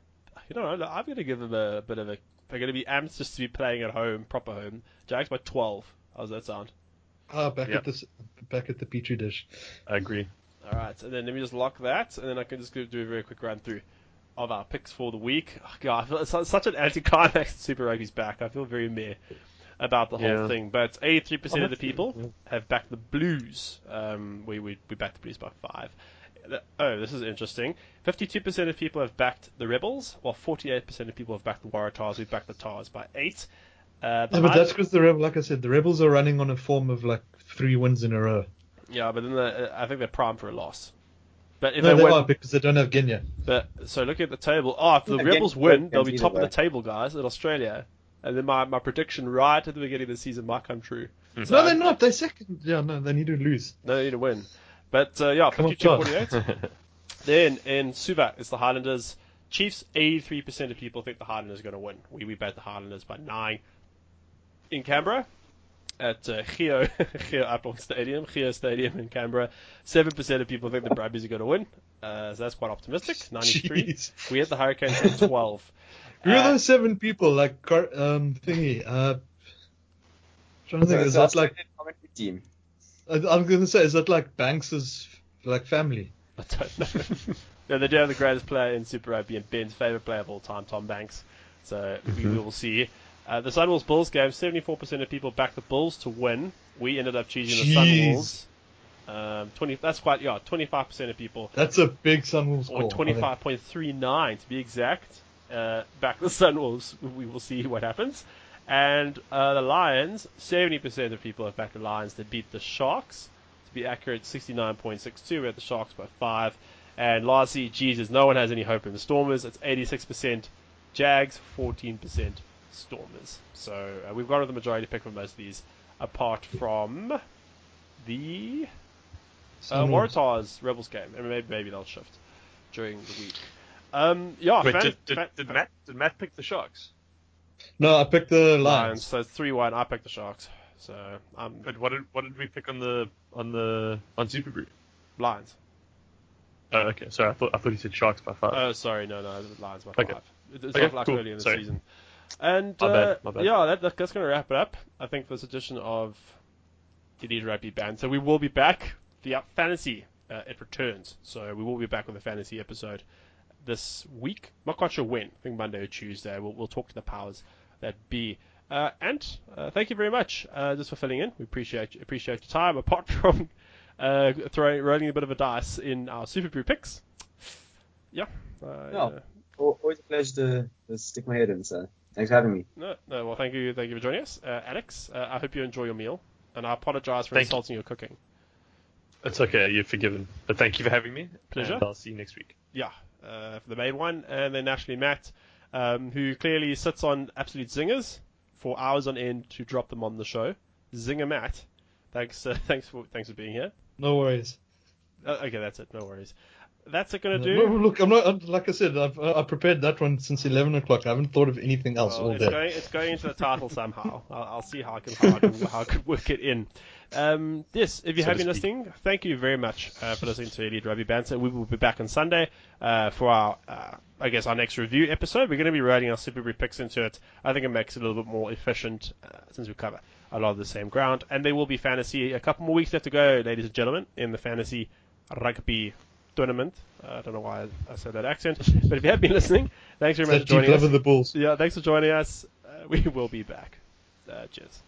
You know, I'm going to give them a bit of a. They're going to be amped just to be playing at home, proper home. Jags by 12. How's that sound? ah, back Yep. at the back at the petri dish. I agree. All right, and then let me just lock that, and then I can just do a very quick run through of our picks for the week. Oh, God, I feel it's such an anticlimax. Super Rugby's back. I feel very meh about the whole Yeah. thing. But 83% Oh, of the people yeah. have backed the Blues. Um, we we we backed the Blues by five. Oh, this is interesting. 52% of people have backed the Rebels, while 48% of people have backed the Waratahs. We've backed the Tahs by eight. Uh, the Yeah, but high- that's because the rebel, like I said, the rebels are running on a form of like three wins in a row. yeah, but then the, uh, I think they're primed for a loss. But if no, they, they win, are because they don't have Genia. But so looking at the table, oh, if the Yeah, Rebels again, win, they'll be either top of the table, guys, in Australia. And then my, my prediction right at the beginning of the season might come true. So No, they're not. They're second. Yeah, no, they need to lose. No, they need to win. But uh, yeah, Come on, 52-48. [laughs] then in Suva, it's the Highlanders. Chiefs, 83% of people think the Highlanders are going to win. We, we bet the Highlanders by 9. In Canberra, at uh, Geo, [laughs] Geo Upland Stadium, Geo Stadium in Canberra, 7% of people think the Brumbies are going to win. Uh, so that's quite optimistic. [laughs] 93. Jeez. We had the Hurricanes at 12. Who are Uh, those seven people? Like, um, thingy. Uh, trying to think. So Is that like? Team. I- I'm gonna say, is that like Banks's like family? [laughs] I don't know. [laughs] yeah, they do have the greatest player in Super Rugby and Ben's favourite player of all time, Tom Banks. So we will see. Uh, the Sunwolves Bulls game, 74% of people backed the Bulls to win. We ended up choosing the Sunwolves. Um, 20, that's quite, yeah, 25% of people, That's a big Sunwolves or call. I think. 25.39 to be exact, uh, back the Sunwolves. We will see what happens. And uh, the Lions, 70% of people have backed the Lions to beat the Sharks. To be accurate, 69.62. We had the Sharks by 5. And lastly, Jesus, no one has any hope in the Stormers. It's 86% Jags, 14% Stormers. So uh, we've got the majority pick for most of these, apart from the uh, Waratahs Rebels game. And maybe, maybe they'll shift during the week. Um, yeah, Wait, fan- did, did, fan- did Matt did Matt pick the Sharks? No, I picked the Lions. Lions. So it's three one. I picked the Sharks. So I'm But what did what did we pick on the on the on Superbru? Lions. Oh, okay. Sorry, I thought I thought you said Sharks by five. Oh, sorry, no, no, the Lions by Okay. five. It- It's Okay, not like cool. early in the Sorry. season. And My uh, bad, my bad. yeah, that, that, that's going to wrap it up. I think for this edition of Elite Rugby Band. So we will be back. The fantasy uh, it returns. So we will be back with a fantasy episode this week. Not quite sure when. I think Monday or Tuesday. We'll, we'll talk to the powers that be. Uh, and uh, thank you very much uh, just for filling in. We appreciate appreciate your time. Apart [laughs] from uh, throwing rolling a bit of a dice in our Superbru picks. Yeah. Uh, No. Al- Always a pleasure to, to stick my head in. So thanks for having me. No, no. Well, thank you, thank you for joining us, uh, Alex. Uh, I hope you enjoy your meal, and I apologize for Thank you. insulting your cooking. It's okay, you're forgiven. But thank you for having me. Pleasure. And I'll see you next week. Yeah, uh, for the main one, and then naturally Matt, um, who clearly sits on absolute zingers for hours on end to drop them on the show. Zinger Matt, thanks, uh, [laughs] thanks for thanks for being here. No worries. Uh, okay, that's it. No worries. That's it gonna No, do. look, I'm not. Like I said, I've I prepared that one since 11 o'clock. I haven't thought of anything else Well, all it's day. going it's going into the title somehow. I'll, I'll see how I can how I can, how I can work it in. Um, yes, if you So have been listening, thank you very much uh, for listening to Elite Rugby Banter. We will be back on Sunday uh, for our, uh, I guess, our next review episode. We're going to be writing our Super picks into it. I think it makes it a little bit more efficient uh, since we cover a lot of the same ground. And there will be fantasy. A couple more weeks left to go, ladies and gentlemen, in the fantasy rugby tournament. Uh, I don't know why I said that accent, [laughs] but if you have been listening, thanks very much for joining us. love the Bulls. Yeah, thanks for joining us. Uh, we will be back. Uh, cheers.